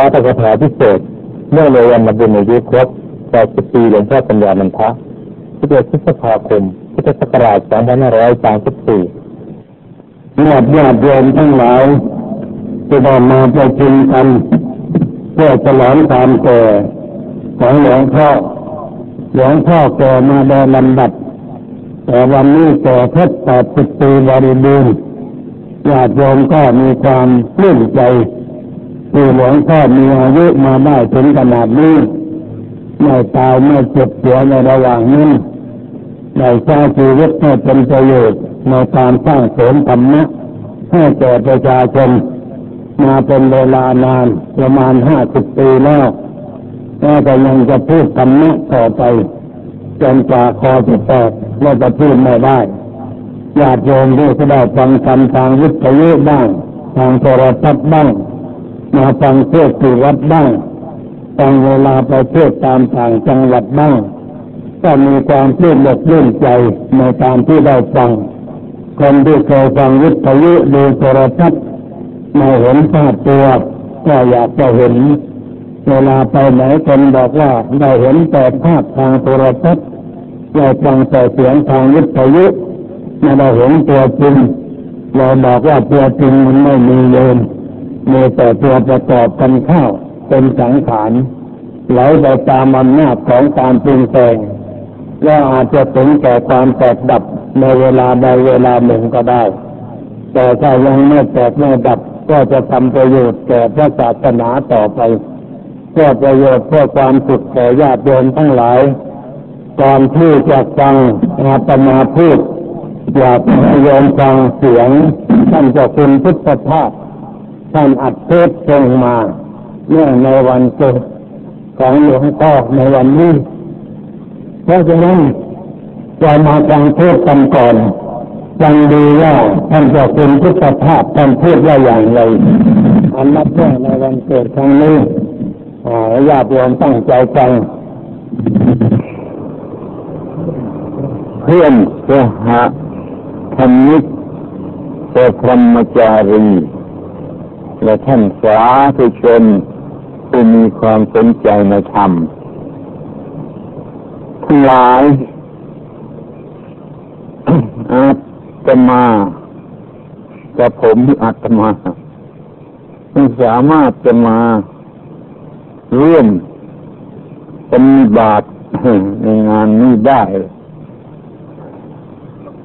าตกถาพิเศษเมื่อในวันมาบุญอายุครบ80ปีหลวงพ่อปัญญานันทะ11พฤษภาคม พุทธศักราช2534ญาติญาติโยมทั้งหลายจะได้มาประชุมกันเพื่อฉลองความแก่ของหลวงพ่อ หลวงพ่อแก่มาโดยลำดับ แต่วันนี้แก่ครบแปดสิบปีบริบูรณ์ญาติโยมก็มีความปลื้มใจ ที่หลวงพ่อมีอายุมาได้ถึงขนาดนี้ไม่ตายไม่เจ็บเสียในระหว่างนั้นได้ใช้ชีวิตให้เป็นประโยชน์ในการสร้างเสริมธรรมะให้แก่ประชาชนมาเป็นเวลานานประมาณห้าสิบปีแล้วแล้วก็ยังจะพูดธรรมะต่อไปจนกว่าคอจะแตกแล้วจะพูดไม่ได้ญาติโยมที่จะได้ฟังธรรมทางวิทยุบ้าง ทางโทรทัศน์บ้าง มาฟังเทศที่วัดบ้างฟังเวลาไปเทศตามต่างจังหวัดบ้างก็มีความปลื้มอกปลื้มใจในการที่ได้ฟัง คนที่เคยฟังวิทยุดูโทรทัศน์ไม่เห็นภาพตัวก็อยากจะเห็น เวลาไปไหนคนบอกว่าได้เห็นแต่ภาพทางโทรทัศน์ได้ฟังแต่เสียงทางวิทยุไม่ได้เห็นตัวจริงเราบอกว่าตัวจริงมันไม่มีเลย มีแต่ตัวประกอบกันเข้าเป็นสังขารไหลไปตามอำนาจของการปรุงแต่งแล้วอาจจะถึงแก่ความแตกดับในเวลาใดเวลาหนึ่งก็ได้ แต่ถ้ายังไม่แตกไม่ดับก็จะทำประโยชน์แก่พระศาสนาต่อไปเพื่อประโยชน์เพื่อความสุขแก่ญาติโยมทั้งหลายก่อนที่จะฟังอาตมาพูดอยากให้โยมฟังเสียงท่านเจ้าคุณพุทธทาส ท่านอัดเทศส่งมาเนื่องในวันเกิดของหลวงพ่อในวันนี้ เพราะฉะนั้นเรามาฟังเทศกันก่อนฟังดีว่าท่านจ้าคุณพุทธทาสท่านพูดว่าอย่างไรอันนับว่าในวันเกิดครั้งนี้ญาติโยมตั้งใจฟังเพื่อนสหธรรมิกเจ้าพรมจารี และท่านสาธุชนผู้มีความสนใจในธรรมทั้งหลายอาตมากับผมอาตมาไม่สามารถจะมาเร่วมปฏิบัติในงานนี้ได้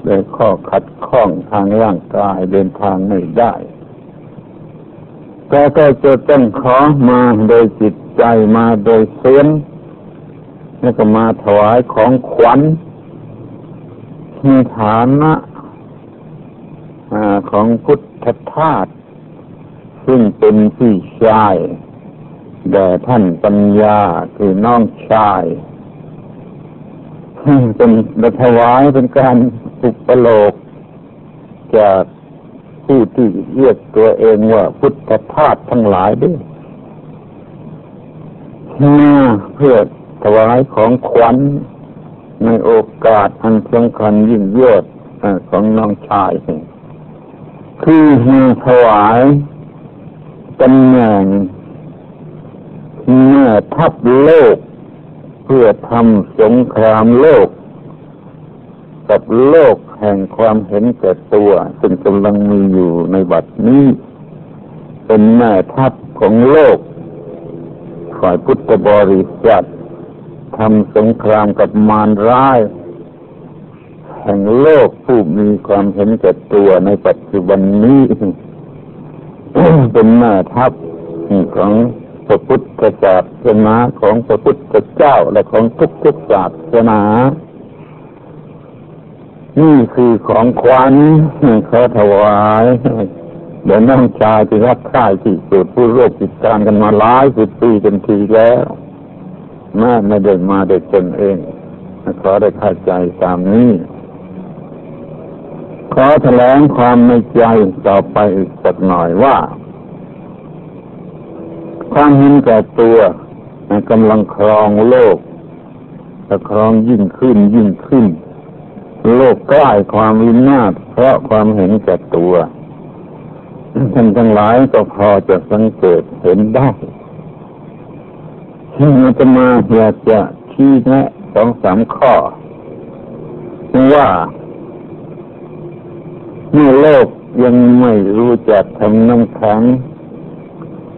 โดยข้อขัดข้องทางร่างกายเดินทางไม่ได้ แต่ก็จะต้องขอมาโดยจิตใจมาโดยเสียงแล้วก็มาถวายของขวัญมีฐานะของพุทธทาสซึ่งเป็นพี่ชายแด่ท่านปัญญาคือน้องชายเป็นถวายเป็นการอุปโลกจาก ผู้ที่เรียกตัวเองว่าพุทธทาสทั้งหลายด้วยมาเพื่อถวายของขวัญในโอกาสอันสำคัญยิ่งยอดของน้องชาย คือมาถวายตำแหน่งแม่ทัพโลก เพื่อทำสงครามโลก กับโลก แห่งความเห็นแก่ตัว ซึ่งกำลังมีอยู่ในบัดนี้ เป็นแม่ทัพของโลก ฝ่ายพุทธบริษัททำสงครามกับมารร้าย แห่งโลกผู้มีความเห็นแก่ตัวในปัจจุบันนี้ เป็นแม่ทัพของพระพุทธศาสนาของพระพุทธเจ้าและของทุกทุกศาสนา นี่คือของขวัญขาถวายเดี๋ยวน้องชายที่รักใคร่ที่สุดผู้ร่วมกิจการกันมาหลายสิบปีกันทีแล้วแม่ไม่ได้มาเด็กตนเองขอได้เข้าใจตามนี้ ขอแถลงความในใจต่อไปอีกสักหน่อยว่า ความเห็นแก่ตัวกำลังครองโลกจะครองยิ่งขึ้นยิ่งขึ้น โลกใกล้ความวินาศเพราะความเห็นแก่ตัวท่านทั้งหลายก็พอจะสังเกตเห็นได้มันจะมาอยากจะชี้แนะสองสามข้อ ว่าเมื่อโลกยังไม่รู้จักทำน้ำแข็ง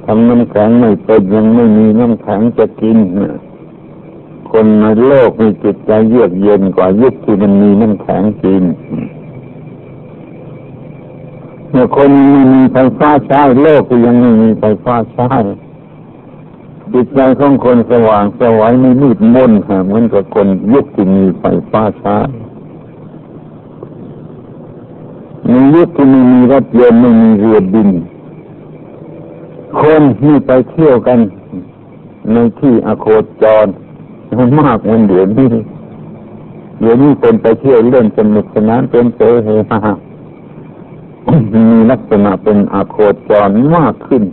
ทำน้ำแข็งไม่เป็นยังไม่มีน้ำแข็งจะกิน คนในโลกมีจิตใจเยือกเย็นกว่ายุคที่มันมีน้ำแข็งกินเมื่อคนไม่มีไฟฟ้าใช้โลกก็ยังไม่มีไฟฟ้าใช้จิตใจของคนสว่างสวัยไม่มืดมนค่ะเหมือนกับคนยุคที่มีไฟฟ้าใช้ในยุคที่ไม่มีรถยนต์ไม่มีเรือบิน คนนี่ไปเที่ยวกัน ในที่อโคจร มันมากมันเดี๋ยวนี้เดี๋ยวนี้คนไปเที่ยวเล่นสนุกสนานเป็นเตะเฮฮามีลักษณะเป็นอาโคจรมากขึ้น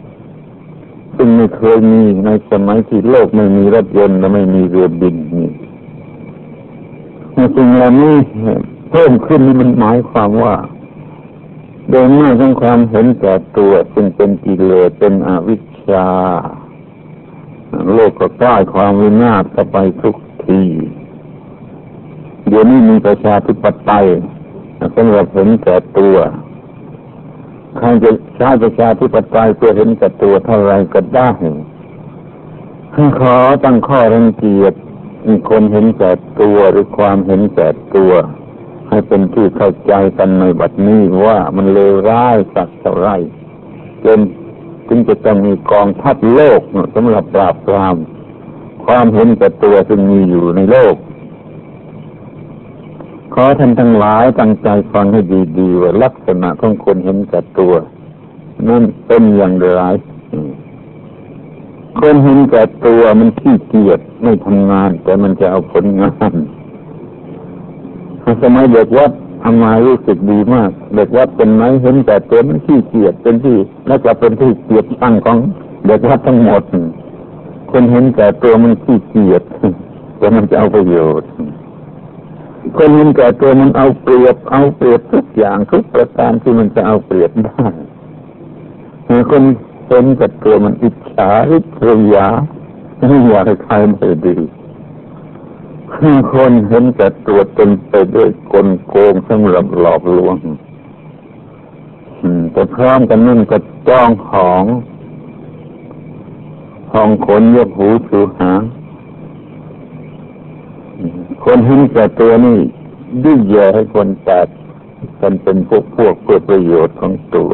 ซึ่งไม่เคยมีในสมัยที่โลกไม่มีรถยนต์และไม่มีเรือบินนี่สิ่งเหล่านี้เพิ่มขึ้นนี่มันหมายความว่าโดยมากของความเห็นแก่ตัว ซึ่งเป็นกิเลสเป็นอวิชชา โลกก็ใกล้ความวินาศไปทุกที เดี๋ยวนี้มีประชาธิปไตยสำหรับเห็นแก่ตัวใครจะใช้ประชาธิปไตยเพื่อเห็นแก่ตัวเท่าไรก็ได้ขอตั้งข้อรังเกียจคนเห็นแก่ตัวหรือความเห็นแก่ตัว ให้เป็นที่เข้าใจกันในบัดนี้ว่ามันเลวร้ายสักเท่าไรจน จึงจะต้องมีกองทัพโลกสำหรับปราบปรามความเห็นแต่ตัวซึ่งมีอยู่ในโลก ขอท่านทั้งหลายตั้งใจฟังให้ดีๆว่าลักษณะของคนเห็นแต่ตัว นั่นเป็นอย่างไรคนเห็นแต่ตัวมันขี้เกียจไม่ทำงาน แต่มันจะเอาผลงานสมัยเด็กวัด ทำมารู้สึกดีมาก เด็กวัดเป็นไหมเห็นแต่ตัวมันขี้เกียจเป็นที่แล้วจะเป็นที่เกียจตั้งของเด็กวัดทั้งหมด คนเห็นแต่ตัวมันขี้เกียจแต่มันจะเอาประโยชน์ คนเห็นแต่ตัวมันเอาเปรียบ เอาเปรียบทุกอย่างทุกประการที่มันจะเอาเปรียบได้คนเห็นแต่ตัวมันอิจฉาริษยาไม่อยากให้ใครไม่ดี คนเห็นแต่ตัวตนไปด้วยกลโกงสำหรับหลอกลวงแต่พร้อมกันนั่นก็จ้องของห้องขนยกหูสูหางคนเห็นแต่ตัวนี่ดื้อแย่ให้คนแตกกันเป็นพวกพวกเพื่อประโยชน์ของตัว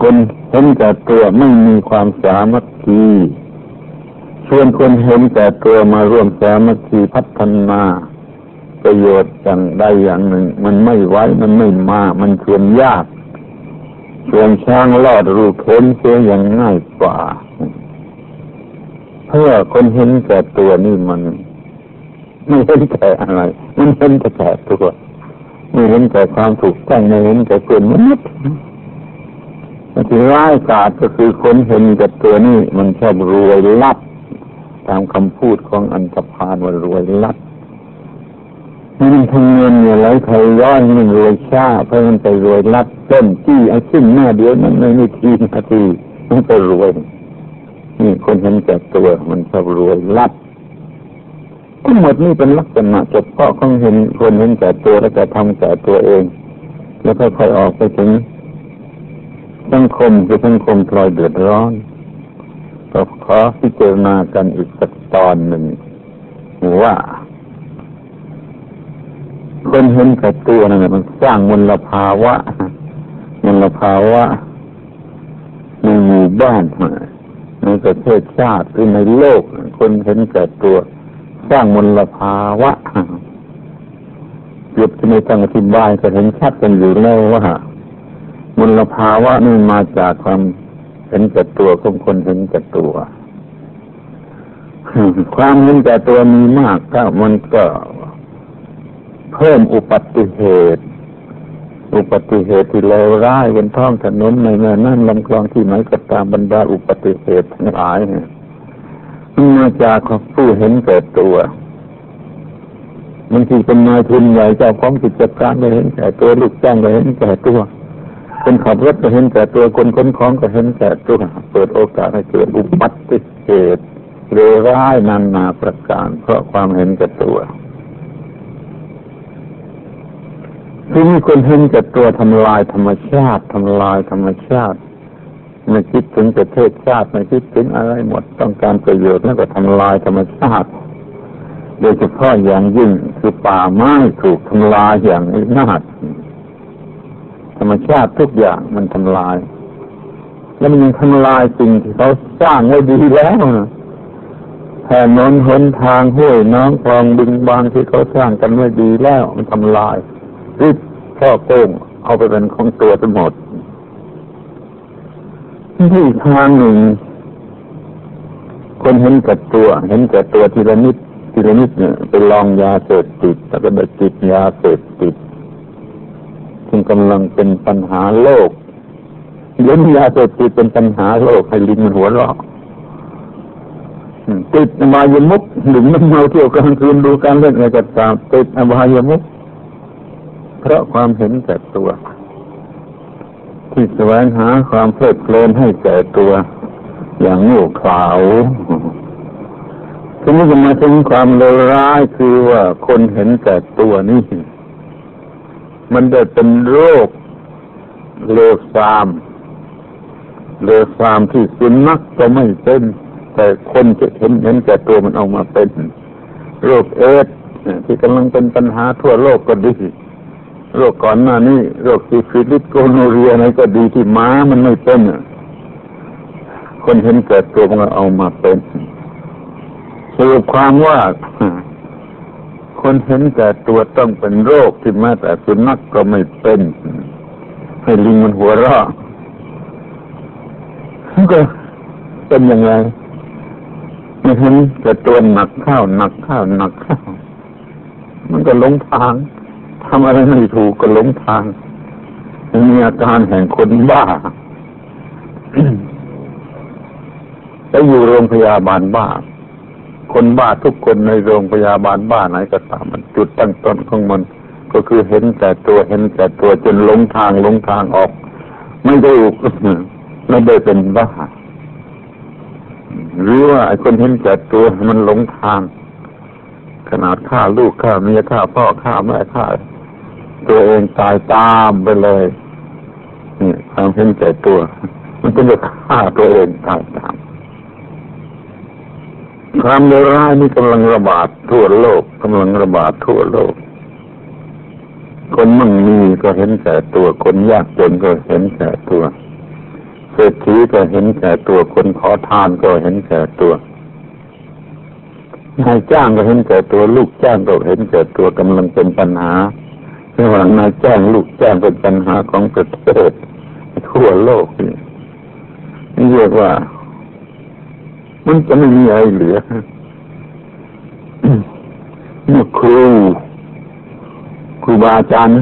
คนเห็นแต่ตัวไม่มีความสามัคคี ชวนคนเห็นแต่ตัวมาร่วมสามัคคีพัฒนาประโยชน์อย่างใดอย่างหนึ่ง มันไม่ไว้มันไม่มา มันชวนยากชวนช้างลอดรูเข็นเสียอย่างง่ายกว่าเพื่อคนเห็นแต่ตัวนี่มัน ไม่เห็นแต่อะไร มันเห็นแต่แต่ตัวไม่เห็นแต่ความถูกต้องไม่เห็นแต่เพื่อนมนุษย์ที่ร้ายกาจก็คือคนเห็นแต่ตัวนี่มันชอบรวยลับ ตามคำพูดของอันตพานว่ารวยลัดมันทำเงินเนี่ยไหลไทยย้อนมันรวยช้าเพราะมันไปรวยลัดต้นจี้เอาขึ้นหน้าเดียวนั้นในนาทีนาทีมันไปรวยนี่คนเห็นแก่ตัวมันชอบรวยลัดทั้งหมดนี่เป็นลักษณะเฉพาะของเห็นคนเห็นแก่ตัวแล้วก็ทำแก่ตัวเอง แล้วค่อยๆออกไปถึงสังคมคือสังคมพลอยเดือดร้อน ก็ขอพิจารณากันอีกสักตอนหนึ่งว่าคนเห็นกับตัวนั่นมันสร้างมลภาวะมลภาวะในหมู่บ้านในประเทศชาติหรือในโลก คนเห็นกับตัวสร้างมลภาวะเกือบจะไม่ต้องอธิบายก็เห็นชัดกันอยู่แล้วว่ามลภาวะนี่มาจากความ เห็นแก่ตัวของคนเห็นแก่ตัว ความเห็นแก่ตัวมีมากก็มันก็เพิ่มอุบัติเหตุ อุบัติเหตุที่เลวร้ายบนท้องถนนในเมืองนั่นลำคลองที่ไหนก็ตามบรรดาอุบัติเหตุทั้งหลายเนี่ยมันมาจากผู้เห็นแก่ตัวมันที่เป็นนายทุนใหญ่เจ้าของกิจการก็เห็นแก่ตัวลูกจ้างก็เห็นแก่ตัว คนขับรถก็เห็นแต่ตัวคนคนของก็เห็นแต่ตัวเปิดโอกาสให้เกิดอุบัติเหตุเลวร้ายนานาประการ เพราะความเห็นแก่ตัวที่มีคนเห็นแก่ตัวทำลายธรรมชาติทำลายธรรมชาติไม่คิดถึงประเทศชาติไม่คิดถึงอะไรหมดต้องการประโยชน์แล้วก็ทำลายธรรมชาติ โดยเฉพาะอย่างยิ่งคือป่าไม้ถูกทำลายอย่างนา ธรรมชาติทุกอย่างมันทำลาย แล้วมันยังทำลายสิ่งที่เขาสร้างไว้ดีแล้วนะแผ่นนนหนทางห้วยน้องคลองบึงบางที่เขาสร้างกันไว้ดีแล้ว มันทำลายริบพ่อโกงเอาไปเป็นของตัวทั้งหมดที่ทางหนึ่ง คนเห็นกับตัว เห็นกับตัวทีละนิดทีละนิดเนี่ยไปลองยาเสพติดแล้วก็ไปติดยาเสพติด งกำลังเป็นปัญหาโลกเล่นยาเสพติดเป็นปัญหาโลกให้ลิงมันหัวเราะติดอบายมุกหนึ่งน้ำเมาเที่ยวกลางคืนดูการเล่นอะไรกับตามติดอบายมุกเพราะความเห็นแก่ตัว ที่แสวงหาความเพลิดเพลินให้แก่ตัว อย่างโง่เขลาทีนี้จะมาถึงความเลวร้ายคือว่าคนเห็นแก่ตัวนี่ มันได้เป็นโรคเลวทรามเลวทรามที่สุนัขก็ไม่เป็น แต่คนจะเห็นเห็นแก่ตัวมันออกมาเป็น โรคเอดส์ที่กำลังเป็นปัญหาทั่วโลกก็ดีโรคก่อนหน้านี้โรคซิฟิลิส gonorrhea อะไรก็ดีที่หมามันไม่เป็นคนเห็นแก่ตัวมันเอามาเป็นสรุปความว่า คนเห็นแก่ตัวต้องเป็นโรคที่แม้แต่สุนัขก็ไม่เป็น ให้ลิงมันหัวเราะก็เป็นยังไงไม่เห็นแต่ตัวหนักข้าวหนักข้าวหนักข้าวมันก็หลงทางทำอะไรไม่ถูกก็หลงทางมีอาการแห่งคนบ้าไปอยู่โรงพยาบาลบ้า คนบ้าทุกคนในโรงพยาบาลบ้าไหนก็ตามมันจุดตั้งต้นของมัน ก็คือเห็นแต่ตัวเห็นแต่ตัวจนหลงทางหลงทางออก ไม่ได้ถูกไม่ได้เป็นบ้าหรือว่าไอ้คนเห็นแต่ตัวมันหลงทาง ขนาดฆ่าลูกฆ่าเมียฆ่าพ่อฆ่าแม่ฆ่าตัวเองตายตามไปเลยนี่ความเห็นใจตัว มันก็จะฆ่าตัวเองตายตาม ความเลวร้ายนี่กำลังระบาดทั่วโลกกำลังระบาดทั่วโลก คนมั่งมีก็เห็นแก่ตัว คนยากจนก็เห็นแก่ตัวเศรษฐีก็เห็นแก่ตัว คนขอทานก็เห็นแก่ตัวนายจ้างก็เห็นแก่ตัว ลูกจ้างก็เห็นแก่ตัวกำลังเป็นปัญหาระหว่างนายจ้างลูกจ้างเป็นปัญหาของประเทศทั่วโลกนี่นี่เรียกว่า มันจะไม่มีอะไรเหลือเมื่อครูครูบาอาจารย์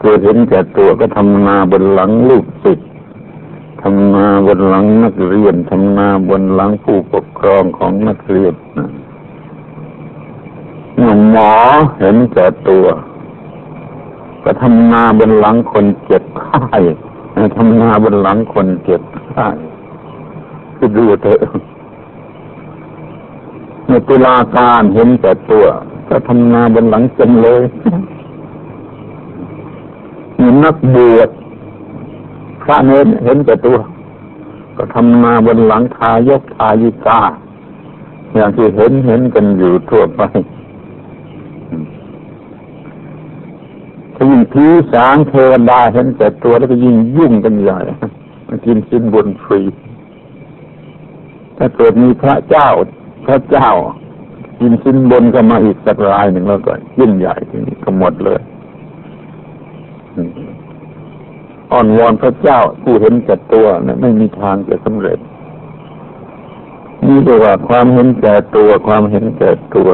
เกิดเห็นแก่ตัวก็ทำนาบนหลังลูกศิษย์ทำนาบนหลังนักเรียนทำนาบนหลังผู้ปกครองของนักเรียนเมื่อหมอเห็นแก่ตัว ก็ทำนาบนหลังคนเจ็บไข้ทำนาบนหลังคนเจ็บไข้คือดูเถอะ ในตุลาการเห็นแต่ตัว ก็ทำนาบนหลังจำเลยมีนักบวชพระเนรเห็นแต่ตัว ก็ทำนาบนหลังทายกทายิกาอย่างที่เห็นเห็นกันอยู่ทั่วไปถ้ายิ่งผีสางเทวดาเห็นแต่ตัวแล้วก็ยิ่งยุ่งกันใหญ่มันกินสิ้นบนฟรีถ้าเกิดมีพระเจ้า พระเจ้ากินสิ้นบนก็มาอีกสักรายหนึ่งแล้วก็ยิ่งใหญ่ทีนี้ก็หมดเลยอ่อนวอนพระเจ้าผู้เห็นแก่ตัวนะไม่มีทางจะสำเร็จ นี่เรียกว่าความเห็นแก่ตัวความเห็นแก่ตัว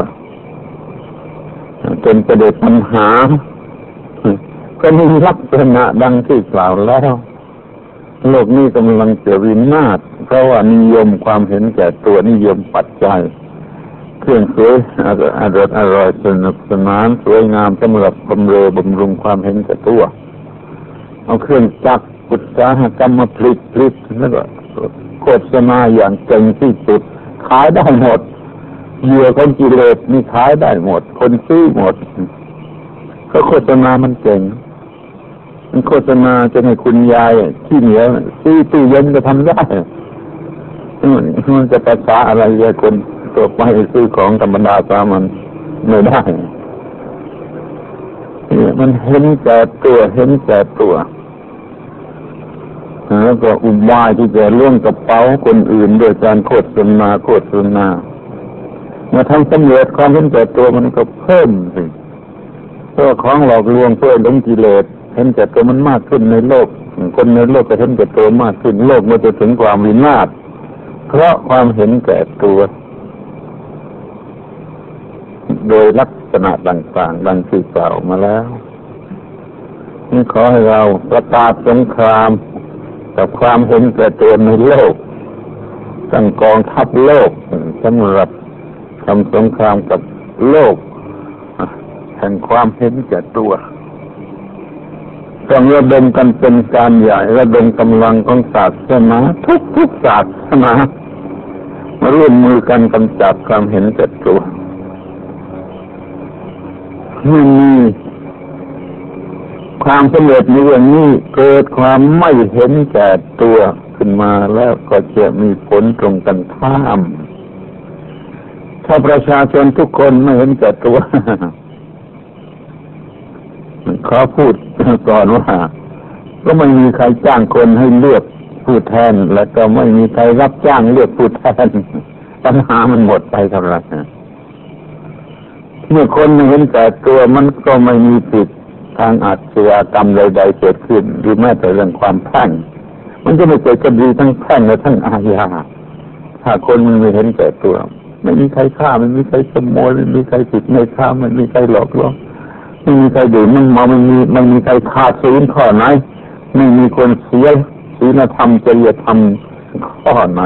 เป็นประเด็นปัญหาก็มีลักษณะดังที่กล่าวแล้ว โลกนี้กำลังจะวินาศเพราะว่านิยมความเห็นแก่ตัวนิยมปัจจัย เครื่องสวยอร่อยอร่อยสนุกสนานสวยงามสำหรับบำเรอบำรุงความเห็นแก่ตัว เอาเครื่องจักรอุตสาหกรรมมาผลิตผลิตแล้วก็โฆษณาอย่างเก่งที่สุด ขายได้หมดเหยื่อคนกิเลสนี่ขายได้หมด คนซื้อหมดก็โฆษณามันเก่ง มันโฆษณาจะให้คุณยายที่เหนียวซื้อตู้เย็นก็ทำได้มันจะภาษาอะไรเยอะคนตัวไปซื้อของธรรมดาสามันไม่ได้มันเห็นแก่ตัวเห็นแก่ตัวแล้วก็อุบายที่จะล่วงกระเป๋าคนอื่นโดยการโฆษณาโฆษณาเมื่อทำสำเร็จความเห็นแก่ตัวมันก็เพิ่มสิเพราะของหลอกลวงเพื่อลงกิเลส เห็นแก่ตัวมันมากขึ้นในโลก คนในโลกก็เห็นแก่ตัวมากขึ้น โลกมันจะถึงความวินาศเพราะความเห็นแก่ตัว โดยลักษณะต่างๆดังที่กล่าวมาแล้วนี่ขอให้เราประกาศสงคราม กับความเห็นแก่ตัวในโลกตั้งกองทัพโลกสำหรับทำสงครามกับโลกแห่งความเห็นแก่ตัว ต้องระดมกันเป็นการใหญ่ระดมกำลังของศาสนาทุกทุกศาสนามาร่วมมือกันกำจัดความเห็นแก่ตัวไม่มีความสำเร็จในเรื่องนี้เกิดความไม่เห็นแก่ตัวขึ้นมาแล้วก็จะมีผลตรงกันข้าม ถ้าประชาชนทุกคนไม่เห็นแก่ตัว ขอพูดก่อนว่า ก็ไม่มีใครจ้างคนให้เลือกผู้แทน แล้วก็ไม่มีใครรับจ้างเลือกผู้แทนปัญหามันหมดไปเท่าไหร่เมื่อคนไม่เห็นแก่ตัวมันก็ไม่มีสิทธิทางอาชญากรรมใดๆเกิดขึ้นหรือแม้แต่เรื่องความแพ่งมันจะไม่เกิดคดีทั้งแพ่งและทั้งอาญาถ้าคนมันไม่เห็นแก่ตัว ไม่มีใครฆ่าไม่มีใครขโมยไม่มีใครผิดไม่ฆ่าไม่มีใครหลอกลวง ไม่มีใครดื่มมันเมาไม่มีไม่มีใครขาดศีลข้อไหนไม่มีคนเสียศีลธรรมจริยธรรมข้อไหน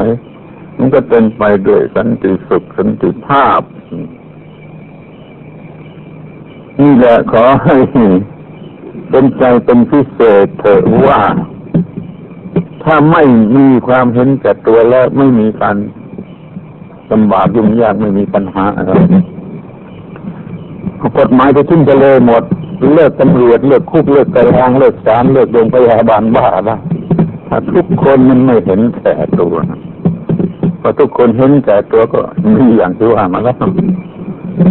มันก็เป็นไปด้วยสันติสุขสันติภาพ นี่แหละขอให้เป็นใจเป็นพิเศษเถอะว่า ถ้าไม่มีความเห็นแก่ตัวแล้วไม่มีการลำบากยุ่งยากไม่มีปัญหาอะไร กฎหมายจะทิ้งทะเลหมด เลิกตำรวจเลิกคุกเลิกตารางเลิกศาลเลิกโรงพยาบาลบ้าละถ้าทุกคนมันไม่เห็นแก่ตัวพอทุกคนเห็นแก่ตัวก็มีอย่างที่ว่ามาแล้ว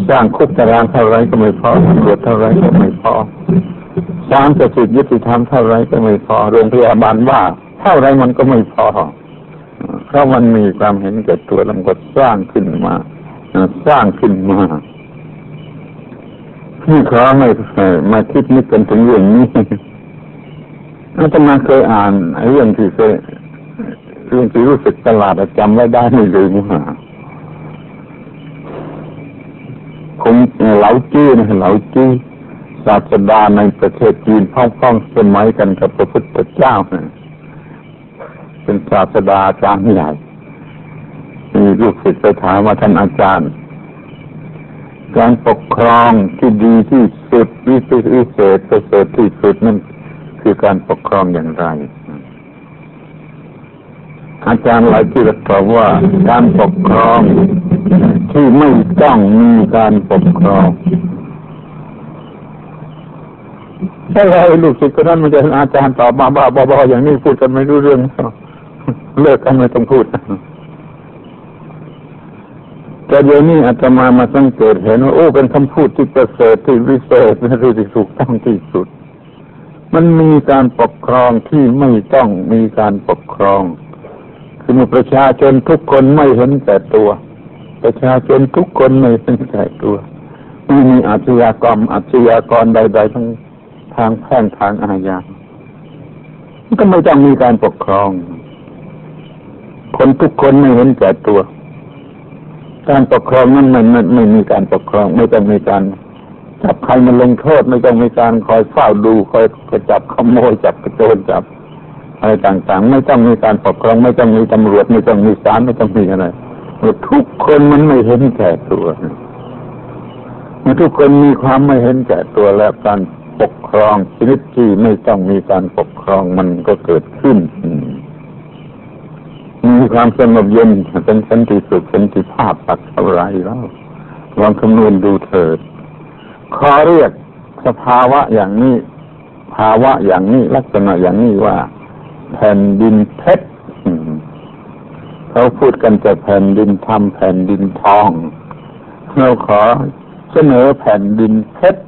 สร้างคุกตารางเท่าไรก็ไม่พอตำรวจเท่าไรก็ไม่พอสร้างสถิยุติธรรมเท่าไรก็ไม่พอโรงพยาบาลว่า เท่าไรมันก็ไม่พอเพราะมันมีความเห็นแก่ตัวแล้วก็สร้างขึ้นมาสร้างขึ้นมา ขอให้มาคิดนึกกันถึงเรื่องนี้อาตมาเคยอ่านเรื่องที่เคยเรื่องที่รู้สึกตลาดจำไว้ได้ไม่ลืมหาคงเหลาจี้นะเหลาจี้ศาสดาในประเทศจีนพ้องๆสมัยกันกับพระพุทธเจ้าเป็นศาสดาอาจารย์ใหญ่มีลูกศิษย์ไปถามว่าท่านอาจารย์ การปกครองที่ดีที่สุดวิเศษวิเศษประเสริฐที่สุดนั่นคือการปกครองอย่างไร อาจารย์หลายที่ตอบว่าการปกครองที่ไม่ต้องมีการปกครองใช่ไราลูกศิษย์คนนั้นมันจะอาจารย์ตอบมาบ้าบออย่างนี้พูดกันไม่รู้เรื่องเลิกกันไม่ต้องพูด แต่เดี๋ยวนี้อาจจะมามาสังเกตเห็นว่าโอ้เป็นคำพูดที่ประเสริฐที่วิเศษที่ถูกต้องที่สุด มันมีการปกครองที่ไม่ต้องมีการปกครอง คือประชาชนทุกคนไม่เห็นแต่ตัว ประชาชนทุกคนไม่เป็นใจตัวไม่มีอาชญากรรมอาชญากรใด ๆ ทั้งทางแพ่งทางอาญาก็ไม่ต้องมีการปกครอง คนทุกคนไม่เห็นแก่ตัว การปกครองนั้นไมันไม่มีการปกครอง ไม่ต้องมีการจับใครมาลงโทษไม่ต้องมีการคอยเฝ้าดูคอยจับขโมยจับกระโจนจับอะไรต่างๆ ไม่ต้องมีการปกครอง ไม่ต้องมีตำรวจ ไม่ต้องมีศาลไม่ต้องมีอะไรทุกคนมันไม่เห็นแก่ตัวเมื่อทุกคนมีความไม่เห็นแก่ตัวแล้วการปกครองชีวิตที่ไม่ต้องมีการปกครองมันก็เกิดขึ้น ความสงบเย็นเป็นสันติสุขสันติภาพปักเท่าไรแล้วลองคำนวณดูเถิดขอเรียกสภาวะอย่างนี้ ภาวะอย่างนี้ลักษณะอย่างนี้ว่า แผ่นดินเพชรเขาพูดกันจะแผ่นดินทำแผ่นดินทองเราขอเสนอแผ่นดินเพชร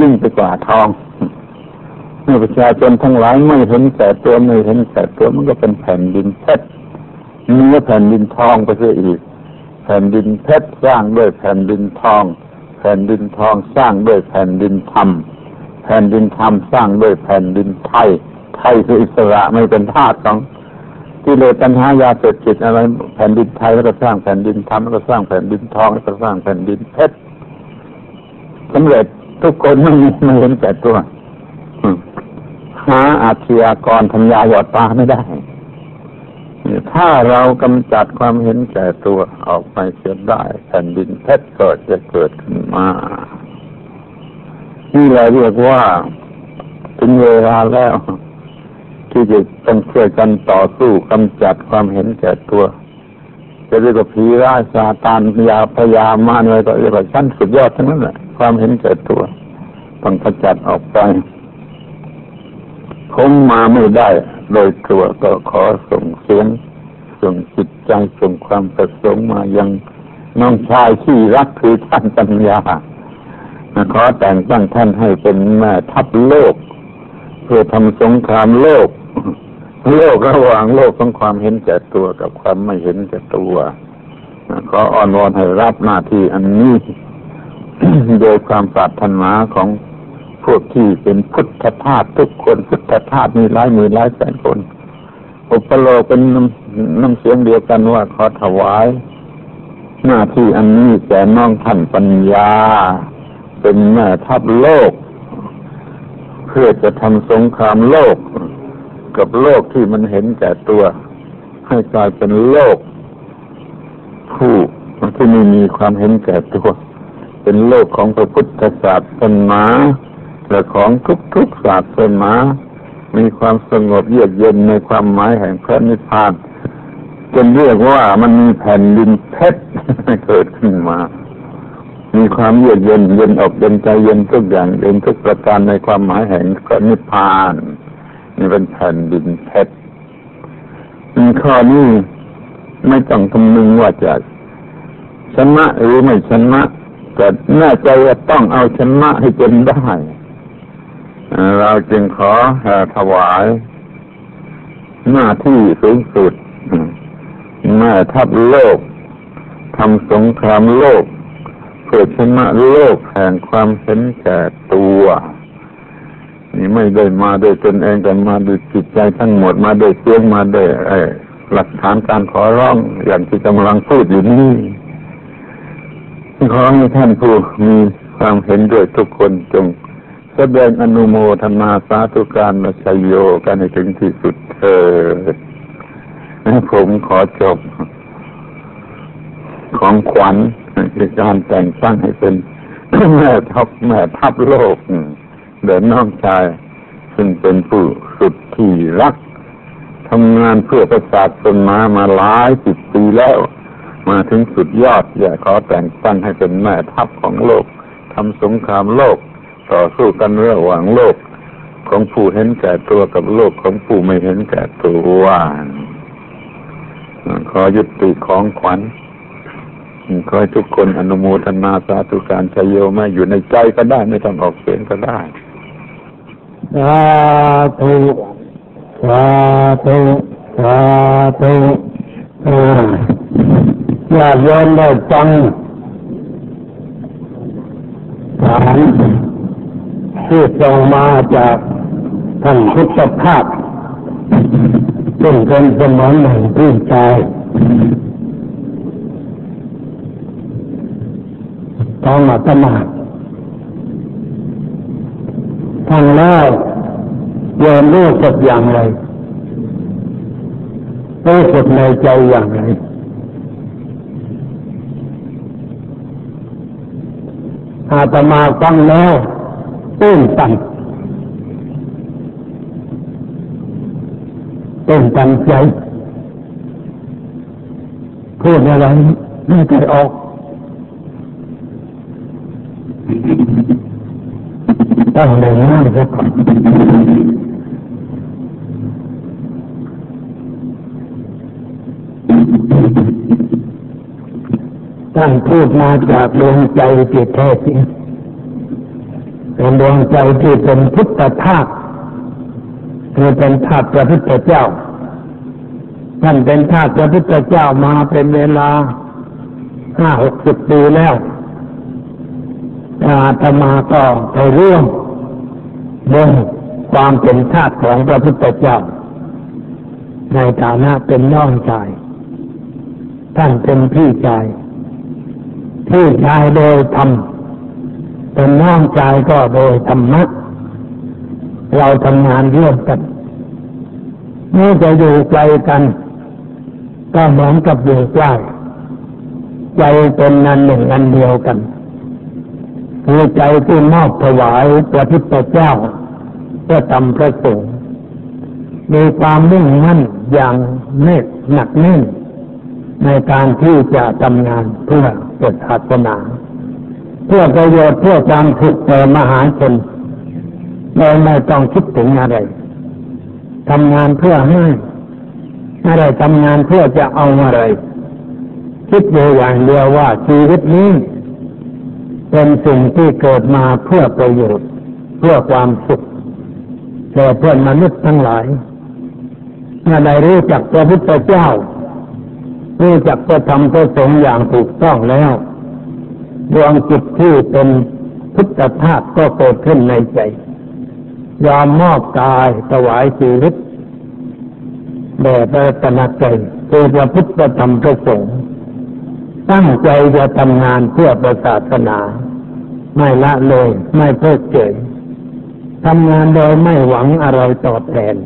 ยิ่งไปกว่าทอง มื่อประชาชนทั้งหลายไม่เห็นแก่ตัวไม่เห็นแก่ตัวมันก็เป็นแผ่นดินเพชรเนื้อแผ่นดินทองไปเสียอีก แผ่นดินเพชรสร้างด้วยแผ่นดินทอง แผ่นดินทองสร้างด้วยแผ่นดินธรรม แผ่นดินธรรมสร้างด้วยแผ่นดินไทย ไทยคืออิสระไม่เป็นทาสของที่เลตัญหายาเสพติดอะไรแผ่นดินไทยแล้วก็สร้างแผ่นดินธรรมแล้วก็สร้างแผ่นดินทองแล้วก็สร้างแผ่นดินเพชรสำเร็จทุกคนไม่ไม่เห็นแก่ตัว หาอาชญากรทำยาหยอดตาไม่ได้ ถ้าเรากำจัดความเห็นแก่ตัวออกไปเสียได้แผ่นดินเพชรก็จะเกิดขึ้นมานี่เราเรียกว่าถึงเวลาแล้ว ที่จะต้องช่วยกันต่อสู้กำจัดความเห็นแก่ตัว จะเรียกว่าผีร้ายซาตานยาพยามารอะไรก็เรียกว่าชั้นสุดยอดทั้งนั้นแหละความเห็นแก่ตัวต้องขจัดออกไป คงมาไม่ได้ โดยตัวก็ขอส่งเสียงส่งจิตใจส่งความประสงค์มายังน้องชายที่รักคือท่านปัญญาขอแต่งตั้งท่านให้เป็นแม่ทัพโลก เพื่อทำสงครามโลก โลกระหว่างโลกของความเห็นแก่ตัวกับความไม่เห็นแก่ตัวขออ้อนวอนให้รับหน้าที่อันนี้ โดยความปรารถนาของ วกที่เป็นพุทธทาสทุกคนพุทธทาสมีหลายหมื่นหลายแสนคน อุปโลกเป็นน้ำเสียงเดียวกันว่าขอถวาย หน้าที่อันนี้แก่น้องท่านปัญญา เป็นแม่ทัพโลก เพื่อจะทำสงครามโลก กับโลกที่มันเห็นแก่ตัว ให้กลายเป็นโลก ผู้ที่ไม่มีความเห็นแก่ตัว เป็นโลกของพระพุทธศาสนา และของทุกๆศาสนา มีความสงบเยือกเย็นในความหมายแห่งพระนิพพานจนเรียกว่ามันมีแผ่นดินเพชรเกิดขึ้นมา มีความเยือกเย็นเย็นอกเย็นใจเย็นทุกอย่างเย็นทุกประการในความหมายแห่งพระนิพพานนี่เป็นแผ่นดินเพชรข้อนี้ไม่ต้องคำนึงว่าจะชนะหรือไม่ชนะแต่แน่ใจว่าต้องเอาชนะให้เป็นได้ เราจึงขอถวาย หน้าที่สูงสุดแม่ทัพโลกทำสงครามโลกเพื่อชนะโลกแห่งความเห็นแก่ตัว นี่ไม่ได้มาโดยตนเองแต่มาด้วยจิตใจทั้งหมดมาโดยเสียงมาโดยหลักฐานการขอร้องอย่างที่กำลังพูดอยู่นี่ขอให้ท่านผู้มีความเห็นด้วยทุกคนจง แสดงอนุโมทนาสาธุการมาชัยโยกันให้ถึงที่สุดเถิดผมขอจบของขวัญในการแต่งตั้งให้เป็นแม่ทัพแม่ทัพโลกเดินน้องชาย ซึ่งเป็นผู้สุดที่รักทำงานเพื่อประสาทสนามาหลายสิบปีแล้ว มาถึงสุดยอด อยากขอแต่งตั้งให้เป็นแม่ทัพของโลกทำสงครามโลก ต่อสู้กันระหว่างโลกของผู้เห็นแก่ตัวกับโลกของผู้ไม่เห็นแก่ตัวขอยุติของขวัญขอให้ทุกคนอนุโมทนาสาธุการชโยม่อยู่ในใจก็ได้ ไม่ต้องออกเสียงก็ได้สาธุสาธุสาธุญาติโยมได้ฟังฐาน ที่ส่งมาจากท่านพุทธภาพซึ่งเป็นสมอนแห่งพี่ชายต้องมาสมาทางแล้วยอมรู้สึกอย่างไรรู้สึกในใจอย่างไรอาตมาฟังแล้ว ตื้นตันตื้นตันใจพูดอะไรไม่เคยออกต้องเดินหน้าซะก่อนท่านพูดมาจากดวงใจที่แท้จริง เป็นดวงใจที่เป็นพุทธธาตุคือเป็นธาตุพระพุทธเจ้าท่านเป็นธาตุพระพุทธเจ้ามาเป็นเวลาห้าหกสิบปีแล้วอาตมาก็ไปร่วมเรื่องความเป็นธาตุของพระพุทธเจ้า ในฐานะเป็นน้องชาย ท่านเป็นพี่ชาย พี่ชายโดยธรรม เป็นน้องชายก็โดยธรรมะ เราทำงานร่วมกันเมื่อจะอยู่ไกลกัน ก็เหมือนกับอยู่ใกล้ใจเป็นนันหนึ่งอันเดียวกัน คือใจที่มอบถวายพระพุทธเจ้าเพื่อทำพระสงฆ์มีความมุ่งมั่นอย่างเนตหนักแน่นในการที่จะทำงานเพื่อเปิดศาสนา เพื่อประโยชน์เพื่อความสุขแก่มหาชนโดยไม่ต้องคิดถึงอะไรทำงานเพื่อให้ไม่ได้ทำงานเพื่อจะเอาอะไร คิดอยู่อย่างเดียวว่าชีวิตนี้เป็นสิ่งที่เกิดมาเพื่อประโยชน์ เพื่อความสุขแก่เพื่อนมนุษย์ทั้งหลายเมื่อใดรู้จักพระพุทธเจ้ารู้จักพระธรรมพระสงฆ์อย่างถูกต้องแล้ว ดวงจิตที่เป็นพุทธธาตุก็เกิดขึ้นในใจ ยอมมอบกายถวายชีวิตแด่พระตนใจคือพระพุทธธรรมพระสงฆ์ตั้งใจจะทำงานเพื่อประศาสนา ไม่ละเลยไม่เพิกเฉยทำงานโดยไม่หวังอะไรตอบแทน